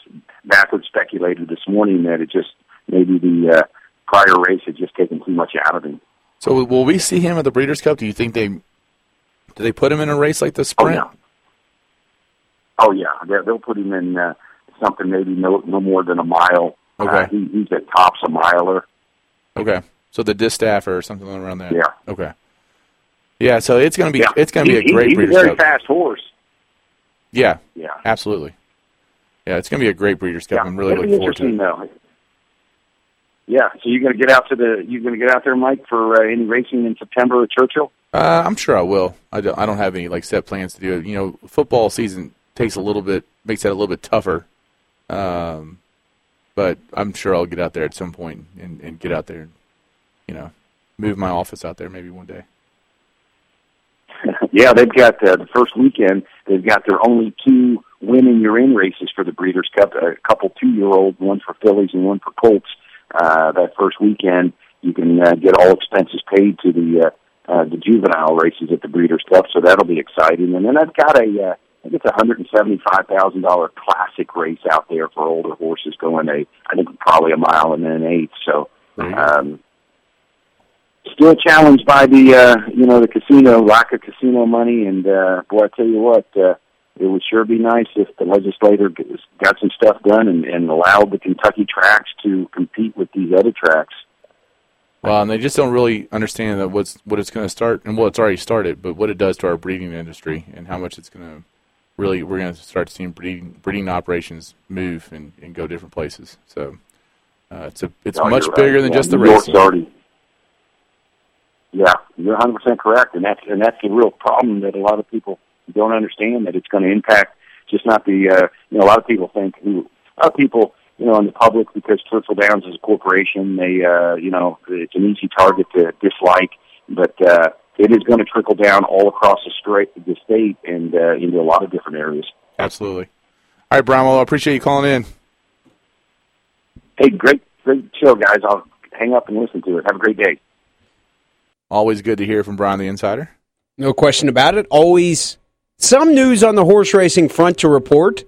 Baffert speculated this morning that it just maybe the uh, prior race had just taken too much out of him. So will we see him at the Breeders' Cup? Do you think they do they put him in a race like the sprint? Oh yeah. Oh yeah, they'll, they'll put him in uh, something maybe no no more than a mile. Okay. Uh, he, he's at tops a miler. Okay, so the distaff or something around that. Yeah. Okay. Yeah, so it's gonna be Yeah, it's gonna be He- a great He's a very Cup. fast horse. Yeah, Yeah. absolutely. Yeah, it's gonna be a great Breeders' Cup. Yeah, I'm really looking forward to it. Though. Yeah, so you're going to get out to the you're going to get out there, Mike, for uh, any racing in September at Churchill. Uh, I'm sure I will. I don't, I don't have any like set plans to do it. You know, football season takes a little bit, makes that a little bit tougher. Um, but I'm sure I'll get out there at some point and, and get out there and, you know, move my office out there maybe one day. yeah, they've got uh, the first weekend. They've got their only two women you're in races for the Breeders' Cup. A couple two year olds, one for fillies and one for colts. Uh, that first weekend, you can uh, get all expenses paid to the uh, uh, the juvenile races at the Breeders' Cup. So that'll be exciting. And then I've got a uh, I think it's a hundred and seventy five thousand dollar classic race out there for older horses going a I think probably a mile and then an eighth. So um, still challenged by the uh, you know the casino lack of casino money, and uh, boy, I tell you what, uh, it would sure be nice if the legislator got some stuff done and, and allowed the Kentucky tracks to compete with these other tracks. Well, and they just don't really understand that what's what it's going to start, and well, it's already started, but what it does to our breeding industry and how much it's going to really, we're going to start seeing breeding breeding operations move and, and go different places. So uh, it's a it's Oh, much right. bigger than Yeah, just the New York's already. Yeah, you're 100 percent correct, and that's and that's the real problem that a lot of people don't understand that it's going to impact just not the uh, you know a lot of people think who a lot of people you know in the public because Churchill Downs is a corporation they uh, you know it's an easy target to dislike, but uh, it is going to trickle down all across the state, the state and uh, into a lot of different areas. Absolutely. All right, Brian. I appreciate you calling in. Hey, great great show, guys. I'll hang up and listen to it. Have a great day. Always good to hear from Brian the Insider. No question about it. Always some news on the horse racing front to report.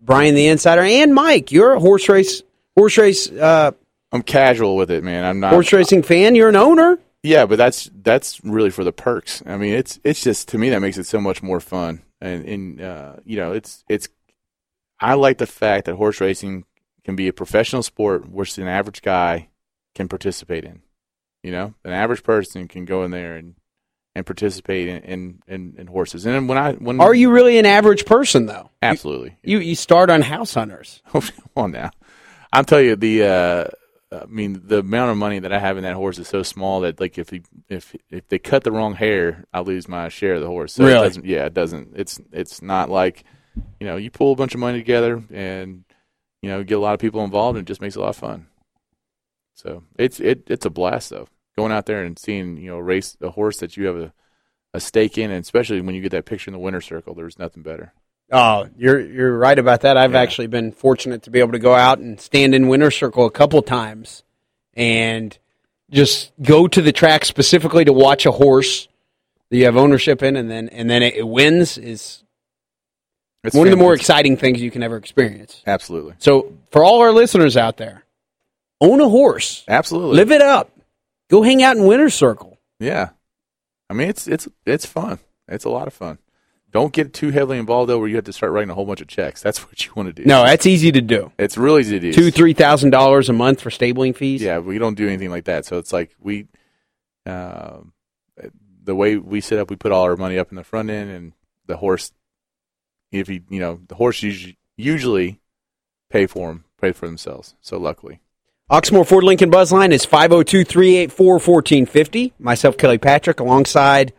Brian the Insider and Mike, you're a horse race horse race uh, I'm casual with it, man. I'm not. horse racing fan. You're an owner. Yeah, but that's that's really for the perks. I mean, it's it's just to me that makes it so much more fun, and and uh, you know, it's it's. I like the fact that horse racing can be a professional sport, which an average guy can participate in. You know, an average person can go in there and and participate in in, in, in horses. And when I when Are you really an average person though? absolutely You you start on House Hunters. Oh, come on now. I'll tell you the. Uh, I mean, the amount of money that I have in that horse is so small that, like, if he, if if they cut the wrong hair, I lose my share of the horse. So It Really? doesn't, yeah, it doesn't. It's it's not like, you know, you pull a bunch of money together and you know get a lot of people involved, and it just makes it a lot of fun. So it's it it's a blast though, going out there and seeing you know race a horse that you have a a stake in, and especially when you get that picture in the winner's circle. There's nothing better. Oh, you're you're right about that. I've Yeah. actually been fortunate to be able to go out and stand in winter circle a couple times, and just go to the track specifically to watch a horse that you have ownership in, and then and then it, it wins is It's one of the more exciting things you can ever experience. absolutely. So for all our listeners out there, Own a horse. Absolutely. Live it up. Go hang out in Winter Circle. Yeah. I mean, it's it's it's fun. It's a lot of fun. Don't get too heavily involved though, where you have to start writing a whole bunch of checks. That's what you want to do. No, that's easy to do. it's really easy to do. Two, three thousand dollars a month for stabling fees. Yeah, we don't do anything like that. So it's like we, um, the way we set up, we put all our money up in the front end, and the horse, if you you know, the horse usually usually pay for them, pay for themselves. So luckily, Oxmoor Ford Lincoln Buzzline is 502 384 1450. Myself, Kelly Patrick, alongside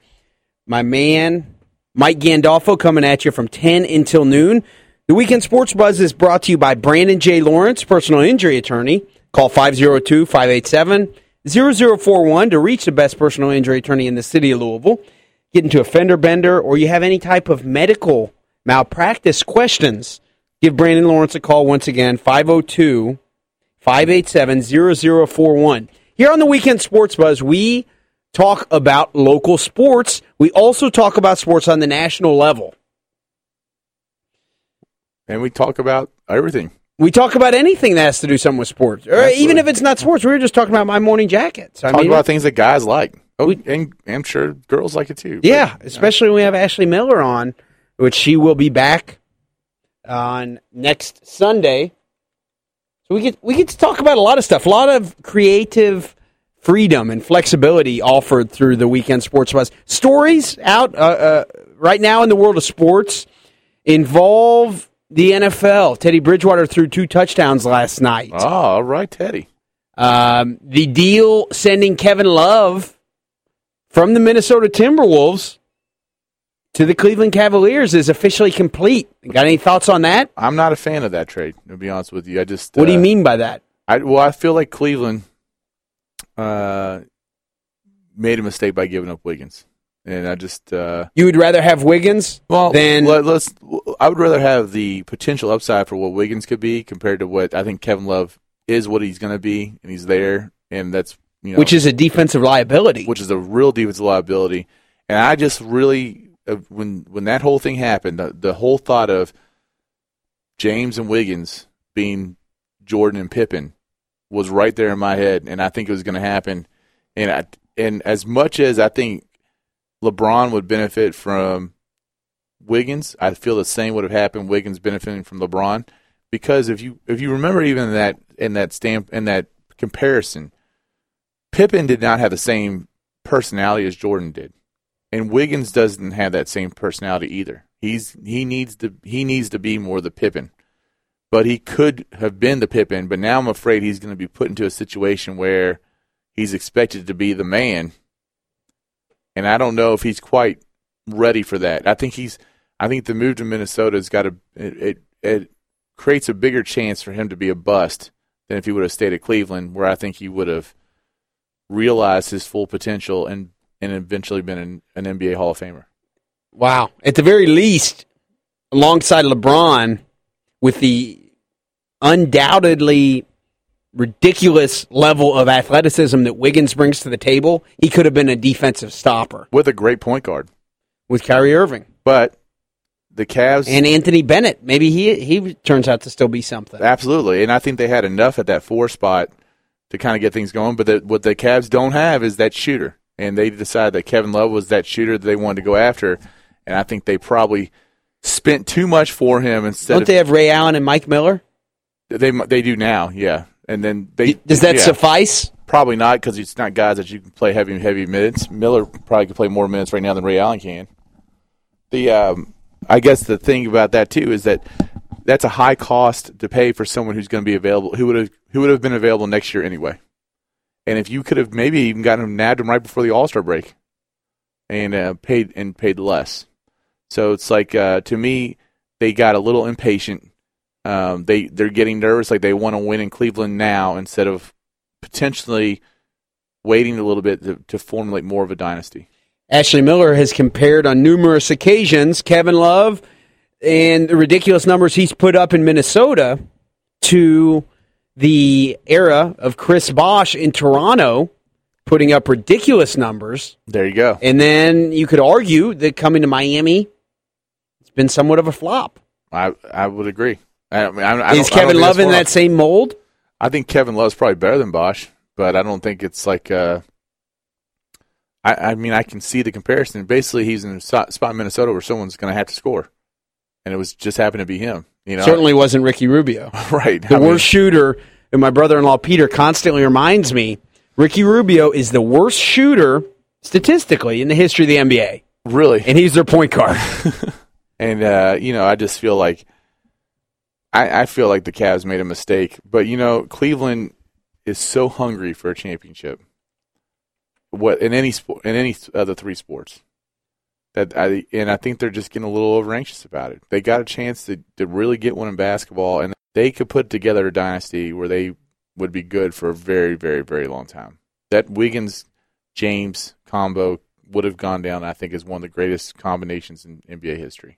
my man, Mike Gandolfo, coming at you from 10 until noon. The Weekend Sports Buzz is brought to you by Brandon J. Lawrence, personal injury attorney. Call 502 587 0041 to reach the best personal injury attorney in the city of Louisville. Get into a fender bender or you have any type of medical malpractice questions. Give Brandon Lawrence a call once again, 502 587 0041. Here on the Weekend Sports Buzz, we talk about local sports. We also talk about sports on the national level. and we talk about everything. We talk about anything that has to do something with sports, or Absolutely. even if it's not sports. We were just talking about my morning jackets. I Talk mean, about things that guys like. Oh, and I'm sure girls like it too. but- yeah, especially when we have Ashley Miller on, which she will be back on next Sunday. So we get we get to talk about a lot of stuff, a lot of creative freedom and flexibility offered through the weekend sports buzz. Stories out uh, uh, right now in the world of sports involve the NFL. Teddy Bridgewater threw two touchdowns last night. Oh, all right, Teddy. Um, the deal sending Kevin Love from the Minnesota Timberwolves to the Cleveland Cavaliers is officially complete. Got any thoughts on that? I'm not a fan of that trade. To be honest with you, I just. What do you uh, mean by that? I well, I feel like Cleveland uh, made a mistake by giving up Wiggins, and I just uh, You would rather have Wiggins well than let, us I would rather have the potential upside for what Wiggins could be compared to what I think Kevin Love is, what he's going to be, and he's there, and that's you know which is a defensive liability. which is a real defensive liability. And I just really, when when that whole thing happened, the, the whole thought of James and Wiggins being Jordan and Pippen was right there in my head, and I think it was going to happen. And I, and as much as I think LeBron would benefit from Wiggins, I feel the same would have happened. Wiggins benefiting from LeBron, because if you if you remember even that in that stamp in that comparison, Pippen did not have the same personality as Jordan did, and Wiggins doesn't have that same personality either. He's he needs to he needs to be more the Pippen, but he could have been the Pippen. But now I'm afraid he's going to be put into a situation where he's expected to be the man, and I don't know if he's quite ready for that. I think he's I think the move to Minnesota's got a it, it it creates a bigger chance for him to be a bust than if he would have stayed at Cleveland, where I think he would have realized his full potential and and eventually been an, an NBA Hall of Famer. Wow. At the very least, alongside LeBron, with the undoubtedly ridiculous level of athleticism that Wiggins brings to the table, he could have been a defensive stopper with a great point guard. with Kyrie Irving But the Cavs and Anthony Bennett. Maybe he he turns out to still be something. absolutely, and I think they had enough at that four spot to kind of get things going. But the, what the Cavs don't have is that shooter, and they decided that Kevin Love was that shooter that they wanted to go after, and I think they probably spent too much for him instead Don't of they have Ray Allen and Mike Miller? they they do now, yeah. And then they Does that yeah. suffice? Probably not because it's not guys that you can play heavy heavy minutes. Miller probably could play more minutes right now than Ray Allen can. The um, I guess the thing about that too is that that's a high cost to pay for someone who's going to be available who would have who would have been available next year anyway. And if you could have maybe even gotten him nabbed him right before the All Star break, and uh, paid and paid less, so it's like uh, to me they got a little impatient. Um, they they're getting nervous, like they want to win in Cleveland now instead of potentially waiting a little bit to, to formulate more of a dynasty. Ashley Miller has compared on numerous occasions Kevin Love and the ridiculous numbers he's put up in Minnesota to the era of Chris Bosh in Toronto, putting up ridiculous numbers. There you go. And then you could argue that coming to Miami, it's been somewhat of a flop. I I would agree. I, I I, Is don't- I don't Kevin Love in that same mold? I think Kevin Love's probably better than Bosh, but I don't think it's like. Uh, I, I mean, I can see the comparison. Basically, he's in a spot in Minnesota where someone's going to have to score, and it was just happened to be him. You know, Certainly wasn't Ricky Rubio. right. The I mean, worst shooter, and my brother-in-law Peter constantly reminds me, Ricky Rubio is the worst shooter statistically in the history of the NBA, really, and he's their point guard. and uh, you know, I just feel like I, I feel like the Cavs made a mistake, but you know, Cleveland is so hungry for a championship. What in any sport, in any of the three sports, that I and I think they're just getting a little over anxious about it. They got a chance to to really get one in basketball, and they could put together a dynasty where they would be good for a very, very, very long time. That Wiggins James combo would have gone down, I think, as one of the greatest combinations in NBA history.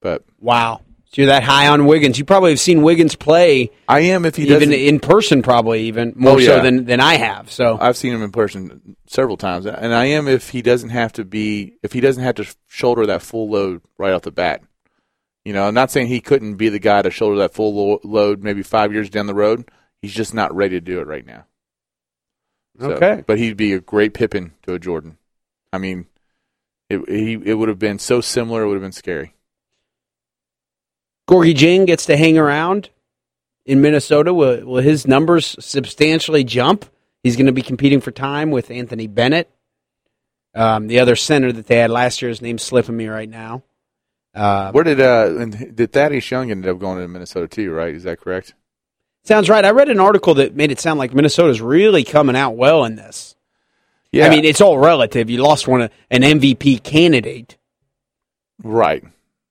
But wow. So you're that high on Wiggins. You probably have seen Wiggins play I am if he even doesn't. in person, probably even more Oh, so yeah. than, than I have. So I've seen him in person several times, and I am if he doesn't have to be if he doesn't have to shoulder that full load right off the bat. You know, I'm not saying he couldn't be the guy to shoulder that full lo- load maybe five years down the road. He's just not ready to do it right now. So- Okay. but he'd be a great Pippen to a Jordan. I mean, it he it would have been so similar. It would have been scary. Gorgui Dieng gets to hang around in Minnesota. Will, will his numbers substantially jump? He's going to be competing for time with Anthony Bennett. Um, the other center that they had last year, his name's slipping me right now. Uh, Where did uh and did Thaddeus Young end up going to Minnesota too? Right? Is that correct? sounds right. I read an article that made it sound like Minnesota's really coming out well in this. Yeah. I mean, it's all relative. You lost one, an MVP candidate. Right.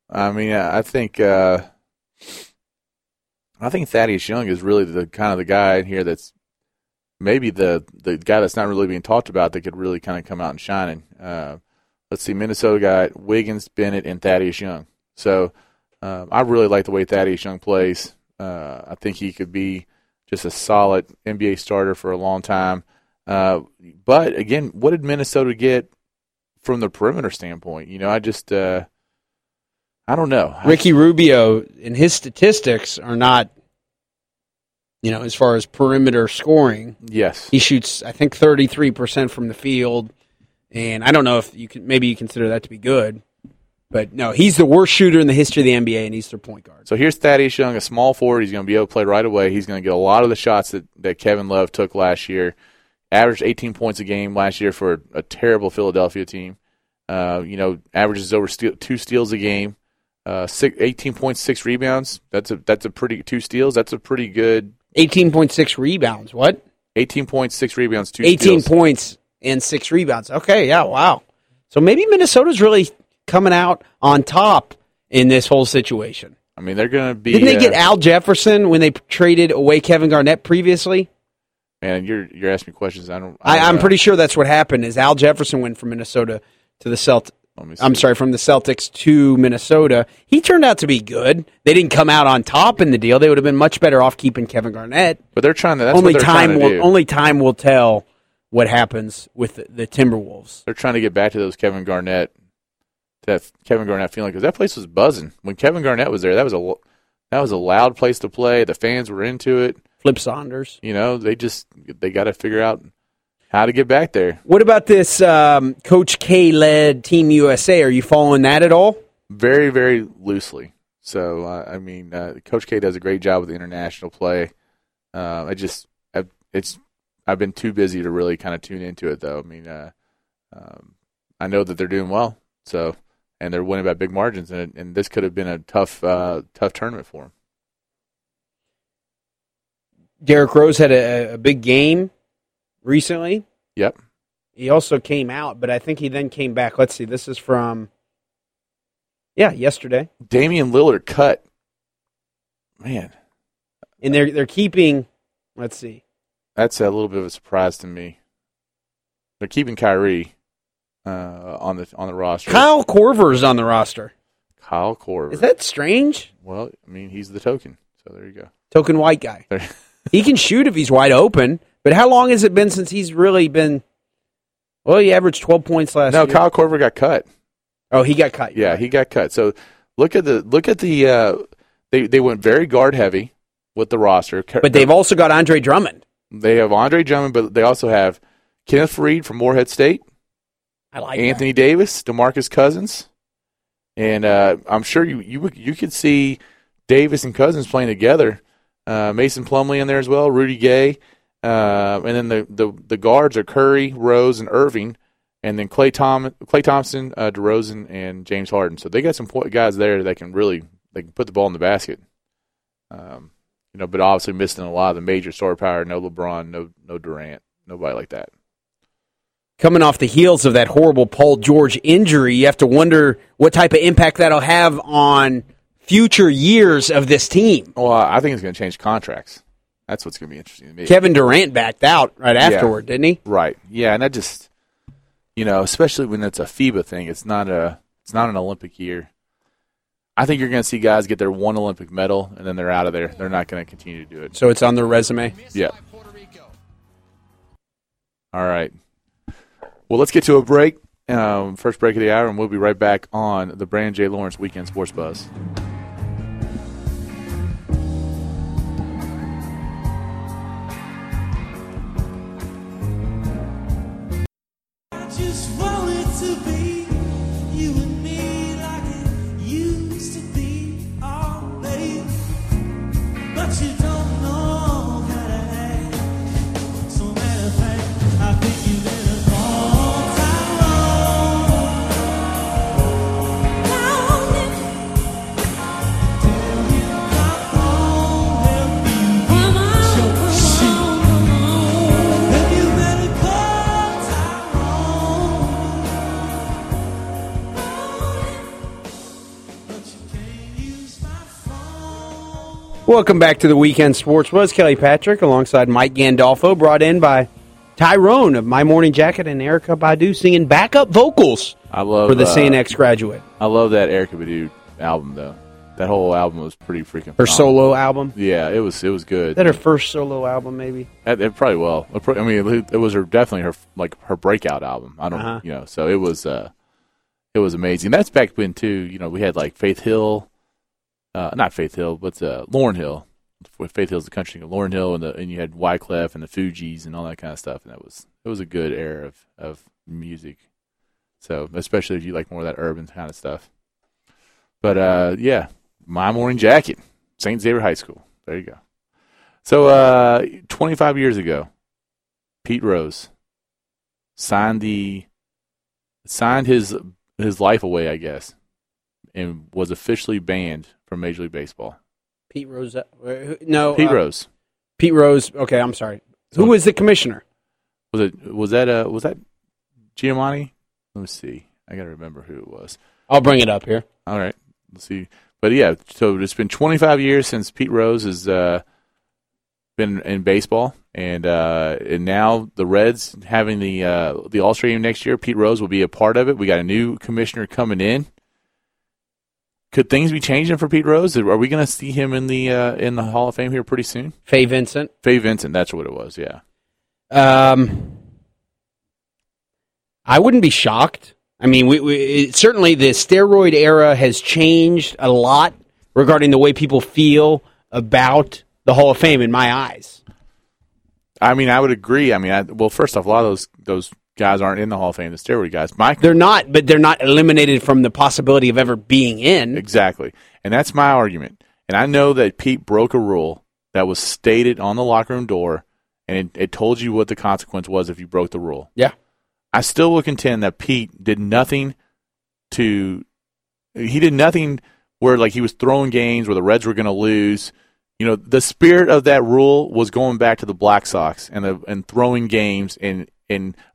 I mean, I think uh, I think Thaddeus Young is really the kind of the guy in here that's maybe the the guy that's not really being talked about that could really kind of come out and shine. And, uh, let's see, Minnesota got Wiggins, Bennett, and Thaddeus Young. So um, I really like the way Thaddeus Young plays. Uh, I think he could be just a solid NBA starter for a long time. Uh, but again, what did Minnesota get from the perimeter standpoint? You know, I just uh, I don't know. Ricky Rubio and his statistics are not, you know, as far as perimeter scoring. Yes. He shoots, I think, 33% from the field. And I don't know if you can, maybe you consider that to be good. But no, he's the worst shooter in the history of the NBA, and he's their point guard. So here's Thaddeus Young, a small forward. He's going to be able to play right away. He's going to get a lot of the shots that, that Kevin Love took last year. Averaged 18 points a game last year for a, a terrible Philadelphia team. Uh, you know, averages over steal, two steals a game. Uh, six, 18 rebounds. That's a that's a pretty two steals. That's a pretty good 18.6 rebounds. What? 18.6 rebounds, two 18 steals. points and six rebounds. Okay, yeah, wow. So maybe Minnesota's really coming out on top in this whole situation. I mean, they're going to be. Didn't they get uh, Al Jefferson when they traded away Kevin Garnett previously? Man, you're you're asking me questions. I don't. I, I'm pretty sure that's what happened. Is Al Jefferson went from Minnesota to the Celt? I'm sorry, from the Celtics to Minnesota. He turned out to be good. They didn't come out on top in the deal. They would have been much better off keeping Kevin Garnett. But they're trying to. That's only what they're time trying to will do. only time will tell what happens with the, the Timberwolves. they're trying to get back to those Kevin Garnett, that Kevin Garnett feeling because that place was buzzing when Kevin Garnett was there. That was a that was a loud place to play. The fans were into it. Flip Saunders. You know, they just they got to figure out how to get back there. What about this um, Coach K led Team USA? Are you following that at all? Very very loosely. So uh, I mean, uh, Coach K does a great job with the international play. Uh, I just I, it's I've been too busy to really kind of tune into it though. I mean, uh, um, I know that they're doing well. So and they're winning by big margins, and, and this could have been a tough, uh, tough tournament for them. Derrick Rose had a, a big game recently. Yep. He also came out, but I think he then came back. Let's see. This is from yeah, yesterday. Damian Lillard cut. Man, And they're they're keeping let's see. that's a little bit of a surprise to me. They're keeping Kyrie uh, on the on the roster. Kyle Korver's on the roster. Kyle Korver. Is that strange? well, I mean, he's the token. So there you go. Token white guy. He can shoot if he's wide open, but how long has it been since he's really been well, he averaged 12 points last year? no, year. Kyle Korver got cut. oh, he got cut. Yeah, he got cut. So look at the look at the uh, they they went very guard heavy with the roster. But they've also got Andre Drummond. They have Andre Drummond, but they also have Kenneth Faried from Morehead State, I like Anthony Davis, Demarcus Cousins, and uh, I'm sure you you you could see Davis and Cousins playing together. Uh, Mason Plumlee in there as well, Rudy Gay, uh, and then the, the the guards are Curry, Rose, and Irving, and then Klay Tom Klay Thompson, uh, DeRozan, and James Harden. So they got some guys there that can really they can put the ball in the basket. Um, you know, but obviously missing a lot of the major star power. No LeBron, no no Durant, nobody like that. coming off the heels of that horrible Paul George injury, you have to wonder what type of impact that'll have on future years of this team. Well, I think it's going to change contracts. That's what's going to be interesting to me. Kevin Durant backed out right afterward, didn't he? Right. Yeah, and I just you know, especially when it's a FIBA thing, it's not a it's not an Olympic year. I think you're going to see guys get their one Olympic medal and then they're out of there. They're not going to continue to do it. So it's on their resume. Yeah. All right. Well, let's get to a break. Um, first break of the hour, and we'll be right back on the Brand J. Lawrence Weekend Sports Buzz. Welcome back to the Weekend Sports Buzz. Kelly Patrick alongside Mike Gandolfo, brought in by Tyrone of My Morning Jacket and Erykah Badu singing backup vocals I love for the uh. X graduate. I love that Erykah Badu album though. That whole album was pretty freaking. Her phenomenal. solo album. Yeah, it was. It was good. Is that her first solo album, maybe? It, it probably will. I mean, it, it was her definitely her like her breakout album. I don't, Uh-huh. you know. So it was, uh, it was amazing. That's back when too. You know, we had like Faith Hill, uh, not Faith Hill, but uh, Lauryn Hill. Faith Hill's the country singer, Lauryn Hill, and the and you had Wyclef and the Fugees and all that kind of stuff. And that was it was a good era of of music. So especially if you like more of that urban kind of stuff. But uh, yeah, my morning jacket, St. Xavier High School. There you go. So, uh, 25 years ago, Pete Rose signed the signed his his life away, I guess, and was officially banned from Major League Baseball. Pete Rose. uh, No. Pete uh, Rose Pete Rose. Okay, I'm sorry. So- Who was the commissioner? was it? Was that uh was that Giamatti? Let me see. I gotta remember who it was. I'll bring it up here. All right, let's see. But yeah, so it's been 25 years since Pete Rose has uh, been in baseball, and uh, and now the Reds having the uh, the All Star game next year. Pete Rose will be a part of it. We got a new commissioner coming in. Could things be changing for Pete Rose? Are we going to see him in the uh, in the Hall of Fame here pretty soon? Fay Vincent. Fay Vincent, that's what it was. Yeah, Um, I wouldn't be shocked. I mean, we, we it, certainly the steroid era has changed a lot regarding the way people feel about the Hall of Fame. In my eyes, I mean, I would agree. I mean, I, well, first off, a lot of those those guys aren't in the Hall of Fame. The steroid guys, Mike, they're not, but they're not eliminated from the possibility of ever being in. Exactly. And that's my argument. And I know that Pete broke a rule that was stated on the locker room door, and it, it told you what the consequence was if you broke the rule. Yeah. I still will contend that Pete did nothing to. He did nothing where like he was throwing games where the Reds were going to lose. You know, the spirit of that rule was going back to the Black Sox and the and throwing games and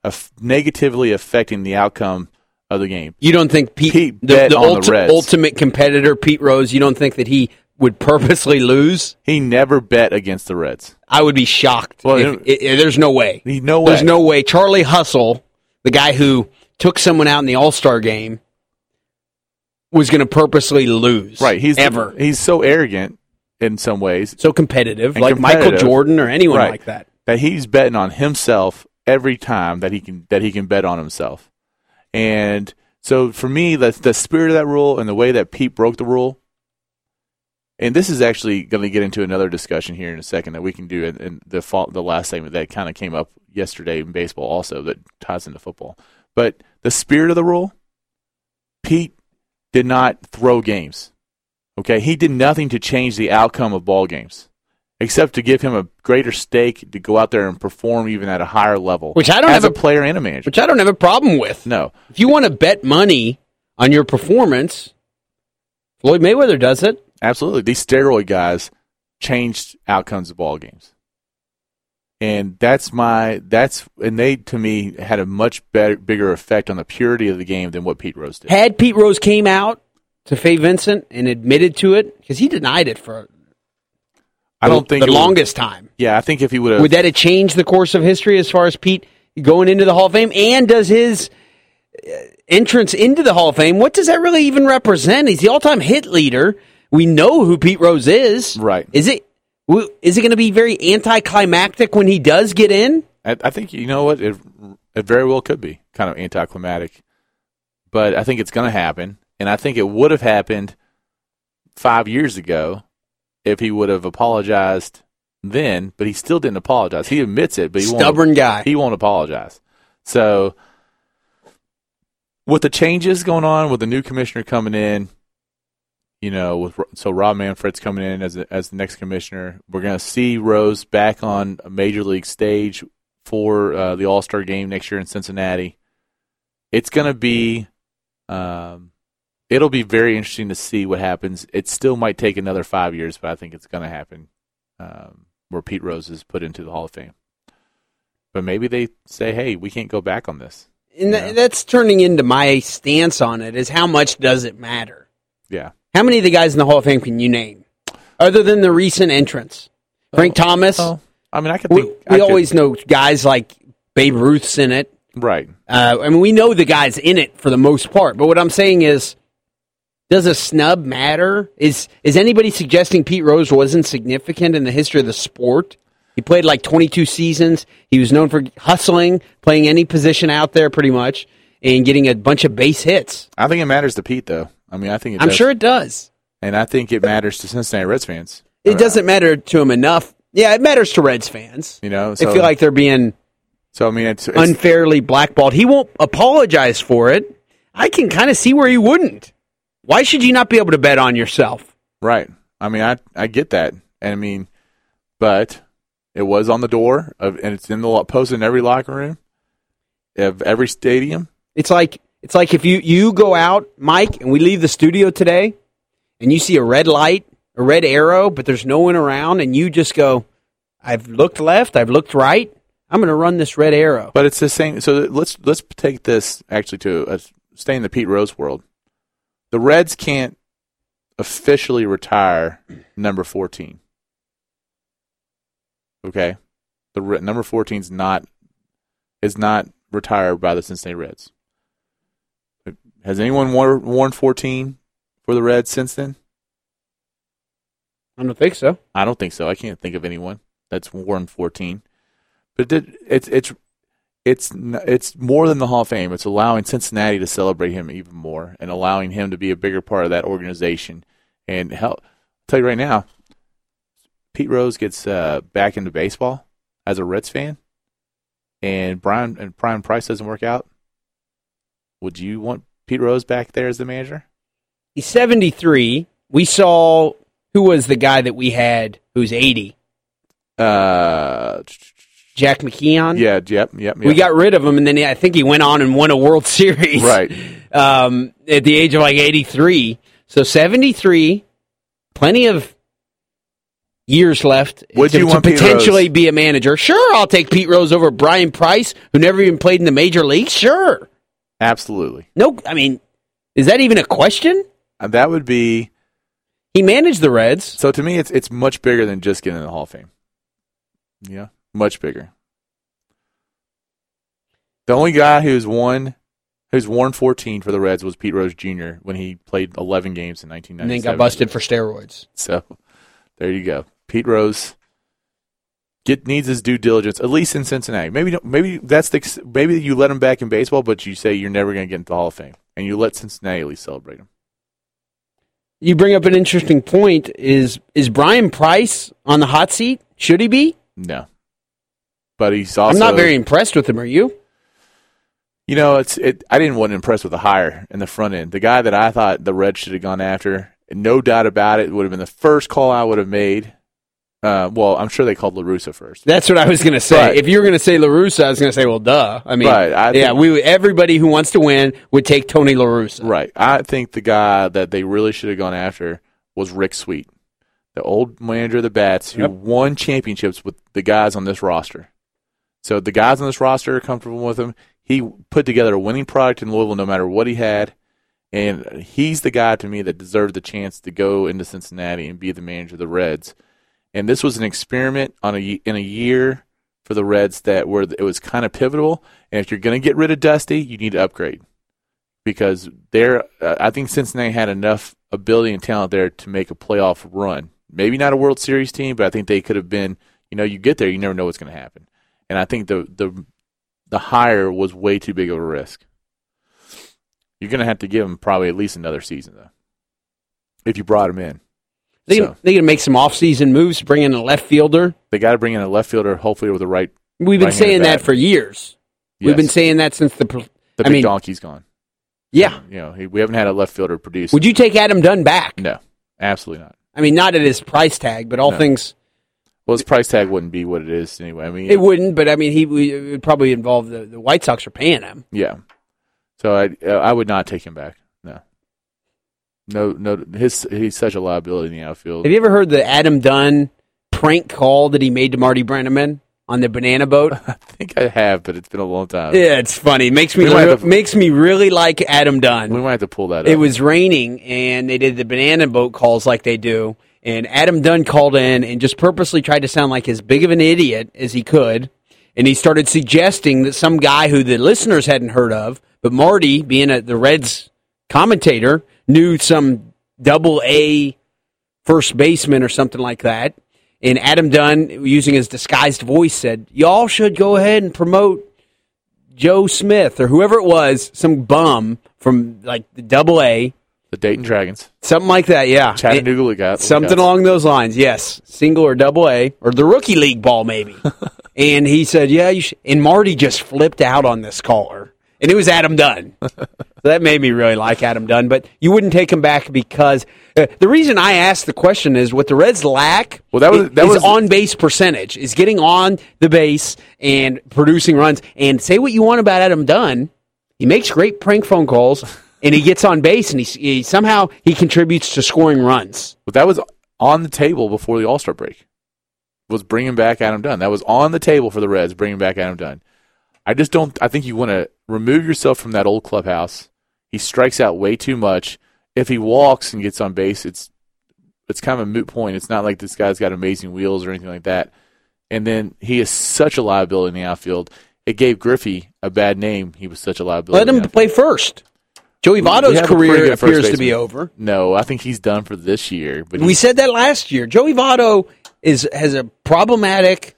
aff- negatively affecting the outcome of the game. You don't think Pete, Pete the, the, on the ultimate competitor, Pete Rose, you don't think that he would purposely lose? He never bet against the Reds. I would be shocked. Well, if- it- i- i- there's no way. No There's no way. Charlie Hustle, the guy who took someone out in the All Star game, was going to purposely lose. Right. He's ever he's so arrogant in some ways so competitive, like Michael. Jordan or anyone Right. like that. that he's betting on himself every time that he can that he can bet on himself. And so for me, the the spirit of that rule and the way that Pete broke the rule, and this is actually going to get into another discussion here in a second that we can do in, in the fall, the last segment that kind of came up yesterday in baseball also that ties into football. But the spirit of the rule, Pete did not throw games. Okay, he did nothing to change the outcome of ball games, except to give him a greater stake to go out there and perform even at a higher level. Which I don't as have a a- player and a manager. which I don't have a problem with. no, If you want to bet money on your performance, Floyd Mayweather does it. Absolutely. These steroid guys changed outcomes of ball games. And that's my that's and they to me had a much better bigger effect on the purity of the game than what Pete Rose did. Had Pete Rose came out to Fay Vincent and admitted to it because he denied it for I don't think the longest time. yeah, I think if he would have Would that have changed the course of history as far as Pete going into the Hall of Fame? And does his uh, entrance into the Hall of Fame, what does that really even represent? He's the all-time hit leader. We know who Pete Rose is. Right. Is it? Is it going to be very anticlimactic when he does get in? I, I think you know what it, it very well could be kind of anticlimactic, but I think it's going to happen, and I think it would have happened five years ago if he would have apologized then. But he still didn't apologize. He admits it, but he won't- Stubborn guy. He won't apologize. So, with the changes going on, with the new commissioner coming in, you know, with so Rob Manfred's coming in as a, as the next commissioner, we're going to see Rose back on a major league stage for uh, the All Star game next year in Cincinnati. It's going to be, um, it'll be very interesting to see what happens. It still might take another five years, but I think it's going to happen. Um, where Pete Rose is put into the Hall of Fame. But maybe they say, "Hey, we can't go back on this." And tha- that's turning into my stance on it is how much does it matter? Yeah, How many of the guys in the Hall of Fame can you name? Other than the recent entrants. Frank Thomas. Oh, I mean, I could we think. I we could- always know guys like Babe Ruth's in it. right. Uh, I mean, we know the guys in it for the most part. But what I'm saying is, does a snub matter? Is is anybody suggesting Pete Rose wasn't significant in the history of the sport? He played like 22 seasons. He was known for hustling, playing any position out there pretty much, and getting a bunch of base hits. I think it matters to Pete, though. I mean, I think it I'm does. sure it does. and I think it matters to Cincinnati Reds fans. It doesn't matter to him enough. Yeah, it matters to Reds fans. You know, They feel like they're being so. I mean, it's, it's unfairly blackballed. He won't apologize for it. I can kind of see where he wouldn't. Why should you not be able to bet on yourself? right. I mean, I I get that, and I mean, but it was on the door of, and it's in the lo- posted in every locker room of every stadium. It's like it's like if you you go out, Mike, and we leave the studio today, and you see a red light, a red arrow, but there's no one around, and you just go, "I've looked left, I've looked right. I'm going to run this red arrow." But it's the same. So let's let's take this actually to uh, stay in the Pete Rose world. The Reds can't officially retire number fourteen. Okay, the number fourteen is not is not retired by the Cincinnati Reds. Has anyone worn, worn fourteen for the Reds since then? I don't think so. I don't think so. I can't think of anyone that's worn 14. But it, it's it's it's it's more than the Hall of Fame. It's allowing Cincinnati to celebrate him even more and allowing him to be a bigger part of that organization. And hell, I'll tell you right now, Pete Rose gets uh, back into baseball as a Reds fan, and Brian and Brian Price doesn't work out. Would you want Pete Rose back there as the manager? He's 73. We saw who was the guy that we had who's 80, Uh, Jack McKeon. yeah, yep, yep. We yep. got rid of him, and then I think he went on and won a World Series. Right. Um, at the age of like 83. So 73, plenty of years left Would to, you to potentially be a manager. Sure, I'll take Pete Rose over Brian Price, who never even played in the major leagues. Sure. absolutely. No, I mean, is that even a question? And that would be He managed the Reds. so to me it's it's much bigger than just getting in the Hall of Fame. Yeah. Much bigger. The only guy who's won who's worn fourteen for the Reds was Pete Rose Jr. when he played eleven games in nineteen And then got busted for steroids. So there you go. Pete Rose get needs his due diligence at least in Cincinnati. Maybe maybe that's the maybe you let him back in baseball, but you say you're never going to get into the Hall of Fame, and you let Cincinnati at least celebrate him. you bring up an interesting point. Is is Brian Price on the hot seat? Should he be? No, but he's also. I'm not very impressed with him. Are you? You know, it's it. I didn't want to impress with the hire in the front end. The guy that I thought the Reds should have gone after, no doubt about it, would have been the first call I would have made. Uh, well, I'm sure they called La Russa first. That's what I was going to say. Right. If you were going to say La Russa, I was going to say, well, duh. I mean, Right, I yeah, think- we everybody who wants to win would take Tony La Russa. Right. I think the guy that they really should have gone after was Rick Sweet, the old manager of the Bats who Yep. won championships with the guys on this roster. So the guys on this roster are comfortable with him. He put together a winning product in Louisville no matter what he had. And he's the guy to me that deserved the chance to go into Cincinnati and be the manager of the Reds. And this was an experiment on a in a year for the Reds that where it was kind of pivotal. And if you're going to get rid of Dusty, you need to upgrade because they're. Uh, I think Cincinnati had enough ability and talent there to make a playoff run. Maybe not a World Series team, but I think they could have been. You know, you get there, you never know what's going to happen. And I think the the the hire was way too big of a risk. You're going to have to give him probably at least another season though, if you brought him in. They So, they going to make some offseason moves, bring in a left fielder. they got to bring in a left fielder, hopefully with the right. We've been saying that for years. We've been saying that since the. the I big mean- donkey's gone. Yeah. you know he, we haven't had a left fielder produce. Would you take Adam Dunn back? No, absolutely not. I mean, not at his price tag, but all No. things. Well, his price tag wouldn't be what it is anyway. I mean, It wouldn't, but I mean, he would probably involve the, the White Sox are paying him. Yeah. So I I would not take him back. No. No, no. His he's such a liability in the outfield. Have you ever heard the Adam Dunn prank call that he made to Marty Brennaman on the banana boat? I think I have, but it's been a long time. yeah, it's funny. Makes me re- to- makes me really like Adam Dunn. We might have to pull that. It was raining, and they did the banana boat calls like they do. And Adam Dunn called in and just purposely tried to sound like as big of an idiot as he could. And he started suggesting that some guy who the listeners hadn't heard of, but Marty, being a, the Reds commentator, knew some double A first baseman or something like that. And Adam Dunn, using his disguised voice, said, Y'all should go ahead and promote Joe Smith or whoever it was, some bum from like the double A, the Dayton Dragons, something like that. Yeah, Chattanooga Lookout, something Lookouts. along those lines. Yes, single or double A or the rookie league ball maybe. and he said, "Yeah, you should." And Marty just flipped out on this caller, and it was Adam Dunn. so that made me really like Adam Dunn. But you wouldn't take him back because uh, the reason I asked the question is what the Reds lack. Well, that was- that is was- on base percentage is getting on the base and producing runs. And say what you want about Adam Dunn, he makes great prank phone calls. And he gets on base, and he, he somehow he contributes to scoring runs. But that was on the table before the All Star break. Was bringing back Adam Dunn. That was on the table for the Reds, bringing back Adam Dunn. I just don't. I think you want to remove yourself from that old clubhouse. He strikes out way too much. If he walks and gets on base, it's it's kind of a moot point. It's not like this guy's got amazing wheels or anything like that. And then he is such a liability in the outfield. It gave Griffey a bad name. He was such a liability. Let him play first. Joey Votto's have a pretty career appears to be over. No, I think he's done for this year. But We said that last year. Joey Votto is has a problematic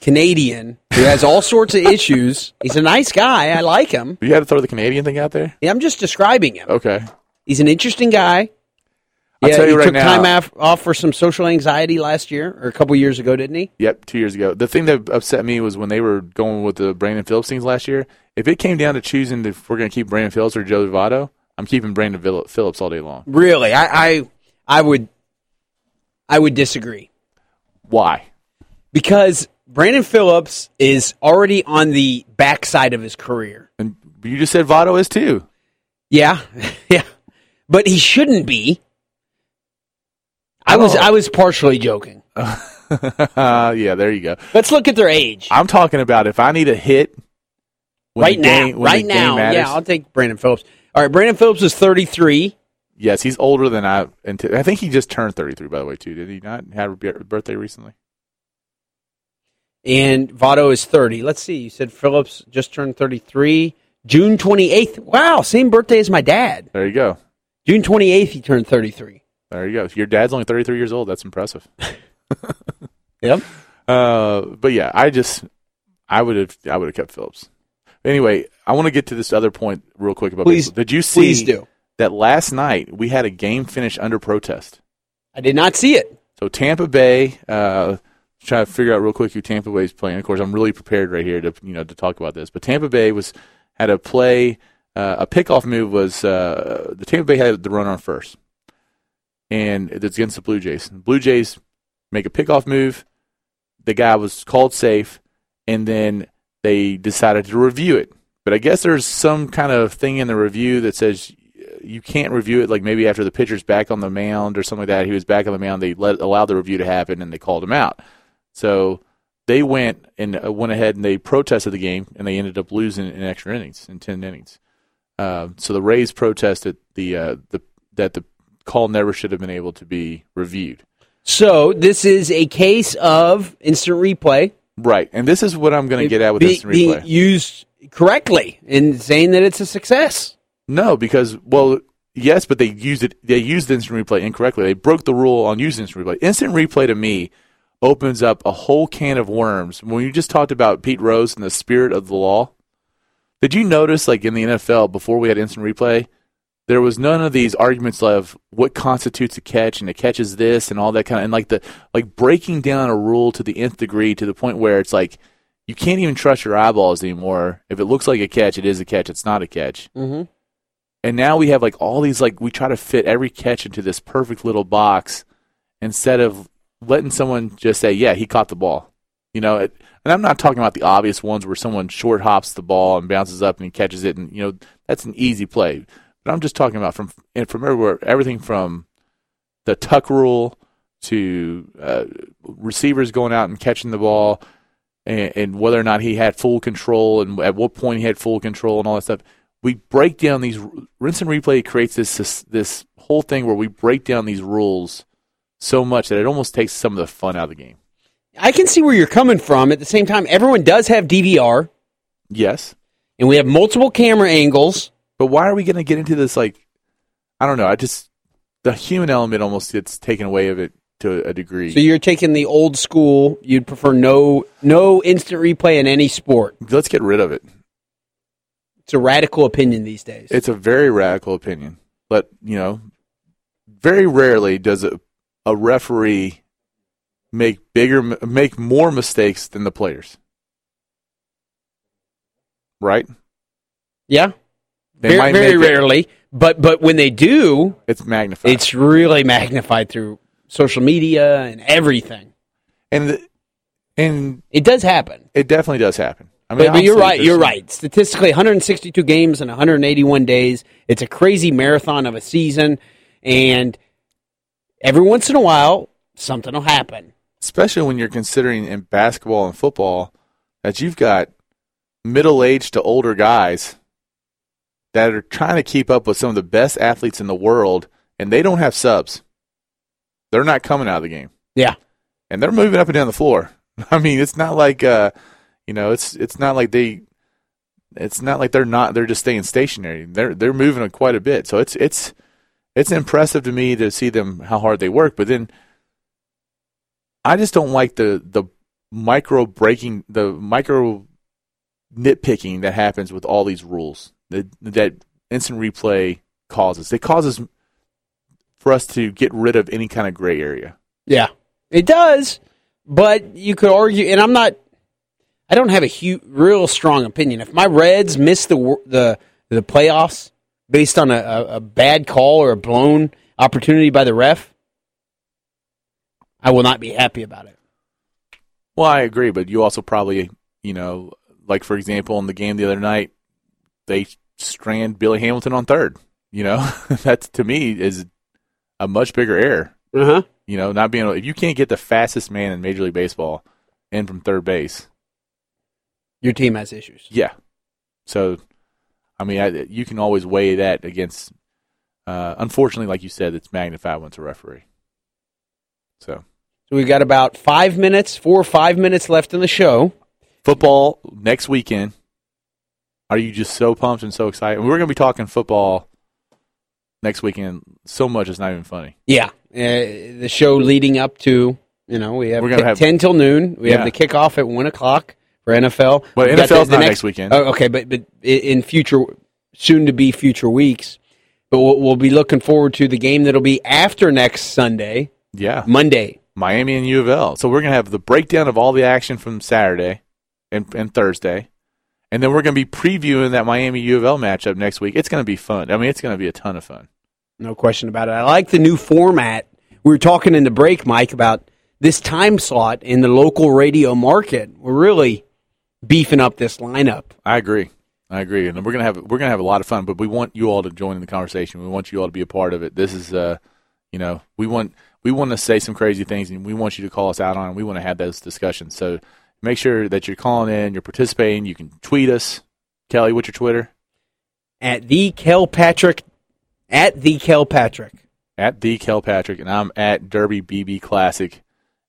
Canadian who has all sorts of issues. He's a nice guy. I like him. you had to throw the Canadian thing out there. Yeah, I'm just describing him. Okay. He's an interesting guy. I'll Yeah, tell you he right took now- time off, off for some social anxiety last year or a couple years ago, didn't he? Yep, two years ago. The thing that upset me was when they were going with the Brandon Phillips things last year. If it came down to choosing if we're going to keep Brandon Phillips or Joe Votto, I'm keeping Brandon Phillips all day long. Really, I, I, I would, I would disagree Why? because Brandon Phillips is already on the backside of his career. And you just said Votto is too. Yeah, yeah, but he shouldn't be. I was. I was partially joking. yeah, there you go. Let's look at their age I'm talking about if I need a hit right now. game- right now, matters- yeah, I'll take Brandon Phillips. All right, Brandon Phillips is 33. Yes, he's older than I. And I think he just turned 33, by the way, too. Did he not have a birthday recently? and Votto is 30. Let's see. You said Phillips just turned 33. June 28th. Wow, same birthday as my dad. There you go. June 28th, he turned 33. There you go. Your dad's only 33 years old. That's impressive. Yep. Uh, but yeah, I just I would have I would have kept Phillips. Anyway, I want to get to this other point real quick about Please- baseball. Did you see Please do. that last night we had a game finish under protest. I did not see it. So Tampa Bay, uh, try to figure out real quick who Tampa Bay is playing. Of course, I'm really prepared right here to you know to talk about this. But Tampa Bay was had a play, uh, a pickoff move was uh, the Tampa Bay had the runner on first, and it's against the Blue Jays. Blue Jays make a pickoff move. The guy was called safe, and then they decided to review it. But I guess there's some kind of thing in the review that says you can't review it like maybe after the pitcher's back on the mound or something like that. He was back on the mound. They let allowed the review to happen and they called him out. So they went and uh, went ahead and they protested the game and they ended up losing in extra innings in ten innings. Uh, so the Rays protested the uh, the that the call never should have been able to be reviewed. So this is a case of instant replay Right, and this is what I'm going to get at with be- instant being replay. used correctly in saying that it's a success. No, because well, yes, but they used it. They used instant replay incorrectly. They broke the rule on using instant replay. Instant replay to me opens up a whole can of worms. When you just talked about Pete Rose and the spirit of the law, did you notice, like in the NFL, before we had instant replay, there was none of these arguments of what constitutes a catch and a catch is this and all that kind of and like the like breaking down a rule to the nth degree to the point where it's like you can't even trust your eyeballs anymore. If it looks like a catch, it is a catch. It's not a catch. Mm-hmm. And now we have like all these like we try to fit every catch into this perfect little box instead of letting someone just say, "Yeah, he caught the ball." You know, it, and I'm not talking about the obvious ones where someone short hops the ball and bounces up and he catches it, and you know that's an easy play. I'm just talking about from and from everywhere, everything from the tuck rule to uh, receivers going out and catching the ball, and, and whether or not he had full control and at what point he had full control and all that stuff. We break down these rinse and replay creates this this, this whole thing where we break down these rules so much that it almost takes some of the fun out of the game. I can see where you're coming from. At the same time, everyone does have DVR, Yes, and we have multiple camera angles. But why are we going to get into this? Like, I don't know. I just the human element almost gets taken away of it to a degree. So you're taking the old school. You'd prefer no no instant replay in any sport. Let's get rid of it. It's a radical opinion these days. It's a very radical opinion, but you know, very rarely does a, a referee make bigger, make more mistakes than the players. Right? yeah, They very, might very make it- rarely. But but when they do, It's magnified. it's really magnified through social media and everything. and the, and It does happen. it definitely does happen. I mean, But, but you're right. You're some- right. Statistically, 162 games in 181 days. It's a crazy marathon of a season, and every once in a while, something will happen. especially when you're considering in basketball and football that you've got middle-aged to older guys that are trying to keep up with some of the best athletes in the world, and they don't have subs. They're not coming out of the game, Yeah. and they're moving up and down the floor. I mean, it's not like uh, you know, it's it's not like they, it's not like they're not. They're just staying stationary. They're they're moving quite a bit. So it's it's it's impressive to me to see them how hard they work. But then I just don't like the the micro breaking, the micro nitpicking that happens with all these rules that that instant replay causes. It causes for us to get rid of any kind of gray area. Yeah, it does. But you could argue, and I'm not. I don't have a hu- real strong opinion. If my Reds miss the the the playoffs based on a, a, a bad call or a blown opportunity by the ref, I will not be happy about it. Well, I agree, but you also probably, you know, like for example, in the game the other night, they strand Billy Hamilton on third. You know, that to me is a much bigger error. Uh huh. You know, not being able, if you can't get the fastest man in Major League Baseball in from third base, Your team has issues. yeah. So, I mean, I, you can always weigh that against. Uh, unfortunately, like you said, it's magnified when it's a referee. So, So we've got about five minutes, four or five minutes left in the show. football next weekend. Are you just so pumped and so excited? We're going to be talking football next weekend so much it's not even funny. Yeah, uh, the show leading up to you know we have, We're gonna have- ten till noon. We have the kickoff at one o'clock for NFL. But We've got NFL's not next weekend. Oh, okay, but but in future, soon to be future weeks, But we'll, we'll be looking forward to the game that'll be after next Sunday, Yeah, Monday. Miami and U of L. So we're gonna have the breakdown of all the action from Saturday and, and Thursday, and then we're gonna be previewing that Miami U of L matchup next week. It's gonna be fun. I mean, it's gonna be a ton of fun. No question about it. I like the new format. We were talking in the break, Mike, about this time slot in the local radio market. We're really beefing up this lineup. I agree. I agree, and we're gonna have we're gonna have a lot of fun. But we want you all to join in the conversation. We want you all to be a part of it. This is, uh, you know, we want we want to say some crazy things, and we want you to call us out on. it. We want to have those discussions. So make sure that you're calling in, you're participating. You can tweet us, Kelly. What's your Twitter? At the Kelpatrick, at the Kelpatrick. At the Kelpatrick, and I'm at Derby BB Classic.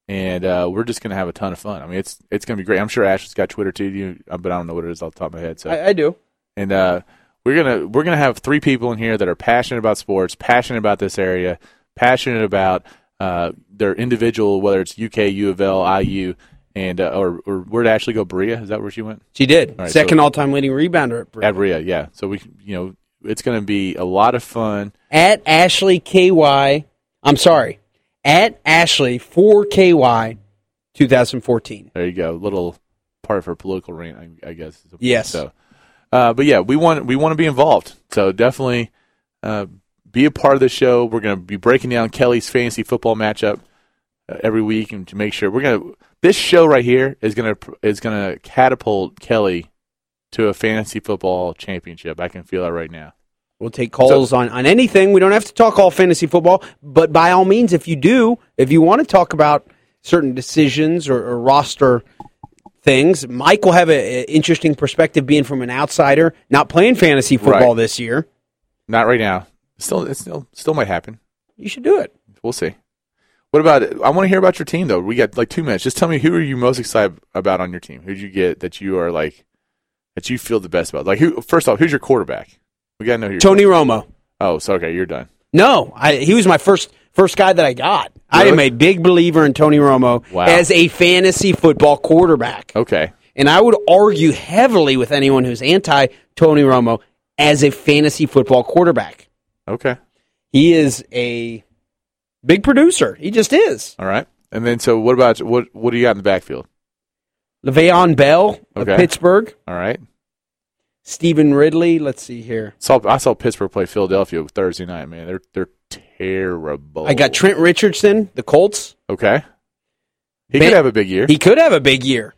And uh, we're just gonna have a ton of fun. I mean, it's it's gonna be great. I'm sure Ashley's got Twitter too, you, but I don't know what it is off the top of my head. So I, I do. and uh, we're gonna we're gonna have three people in here that are passionate about sports, passionate about this area, passionate about uh, their individual, whether it's UK, U of L, IU, and uh, or or where'd Ashley go? Berea? Is that where she went? She did. right, Second so- all-time leading rebounder at, Berea. At Berea, yeah. So we you know it's gonna be a lot of fun. at Ashley KY. I'm sorry, at Ashley 4KY 2014. There you go, little part of her political rant, I, I guess. Yes. So, uh, but yeah, we want we want to be involved. So definitely uh, be a part of the show. We're going to be breaking down Kelly's fantasy football matchup Uh, every week, and to make sure we're going to this show right here is going to is to catapult Kelly to a fantasy football championship. I can feel that right now. We'll take calls on, on anything. We don't have to talk all fantasy football, but by all means, if you do, if you want to talk about certain decisions or, or roster things, Mike will have an interesting perspective being from an outsider, not playing fantasy football Right. this year. Not right now. Still, it still still might happen. You should do it. We'll see. What about? I want to hear about your team though. We got like two minutes. Just tell me who are you most excited about on your team? Who did you get that you are like that you feel the best about? Like who? First off, who's your quarterback? We gotta know who. Tony Romo. Oh, so okay, you're done. No, I, he was my first first guy that I got. I am a big believer in Tony Romo Wow. as a fantasy football quarterback. Okay, And I would argue heavily with anyone who's anti Tony Romo as a fantasy football quarterback. okay, He is a big producer. He just is. all right. And then so what about what? What do you got in the backfield? Le'Veon Bell of Okay. Pittsburgh. All right. Stevan Ridley. Let's see here. Saw I saw Pittsburgh play Philadelphia Thursday night. Man, they're they're terrible. I got Trent Richardson, the Colts. Okay. He Ben- could have a big year. He could have a big year.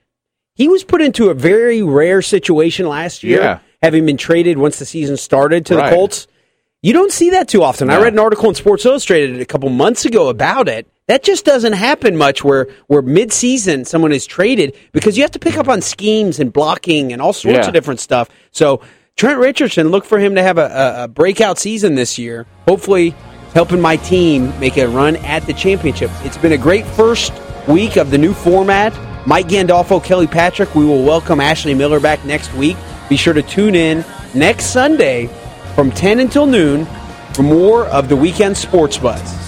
He was put into a very rare situation last year, Yeah. having been traded once the season started to Right. the Colts. You don't see that too often. I read an article in Sports Illustrated a couple months ago about it. That just doesn't happen much where, where mid-season someone is traded because you have to pick up on schemes and blocking and all sorts Yeah. of different stuff. So Trent Richardson, look for him to have a, a breakout season this year. Hopefully helping my team make a run at the championship. It's been a great first week of the new format. Mike Gandolfo, Kelly Patrick. We will welcome Ashley Miller back next week. Be sure to tune in next Sunday from 10 until noon for more of the weekend sports buzz.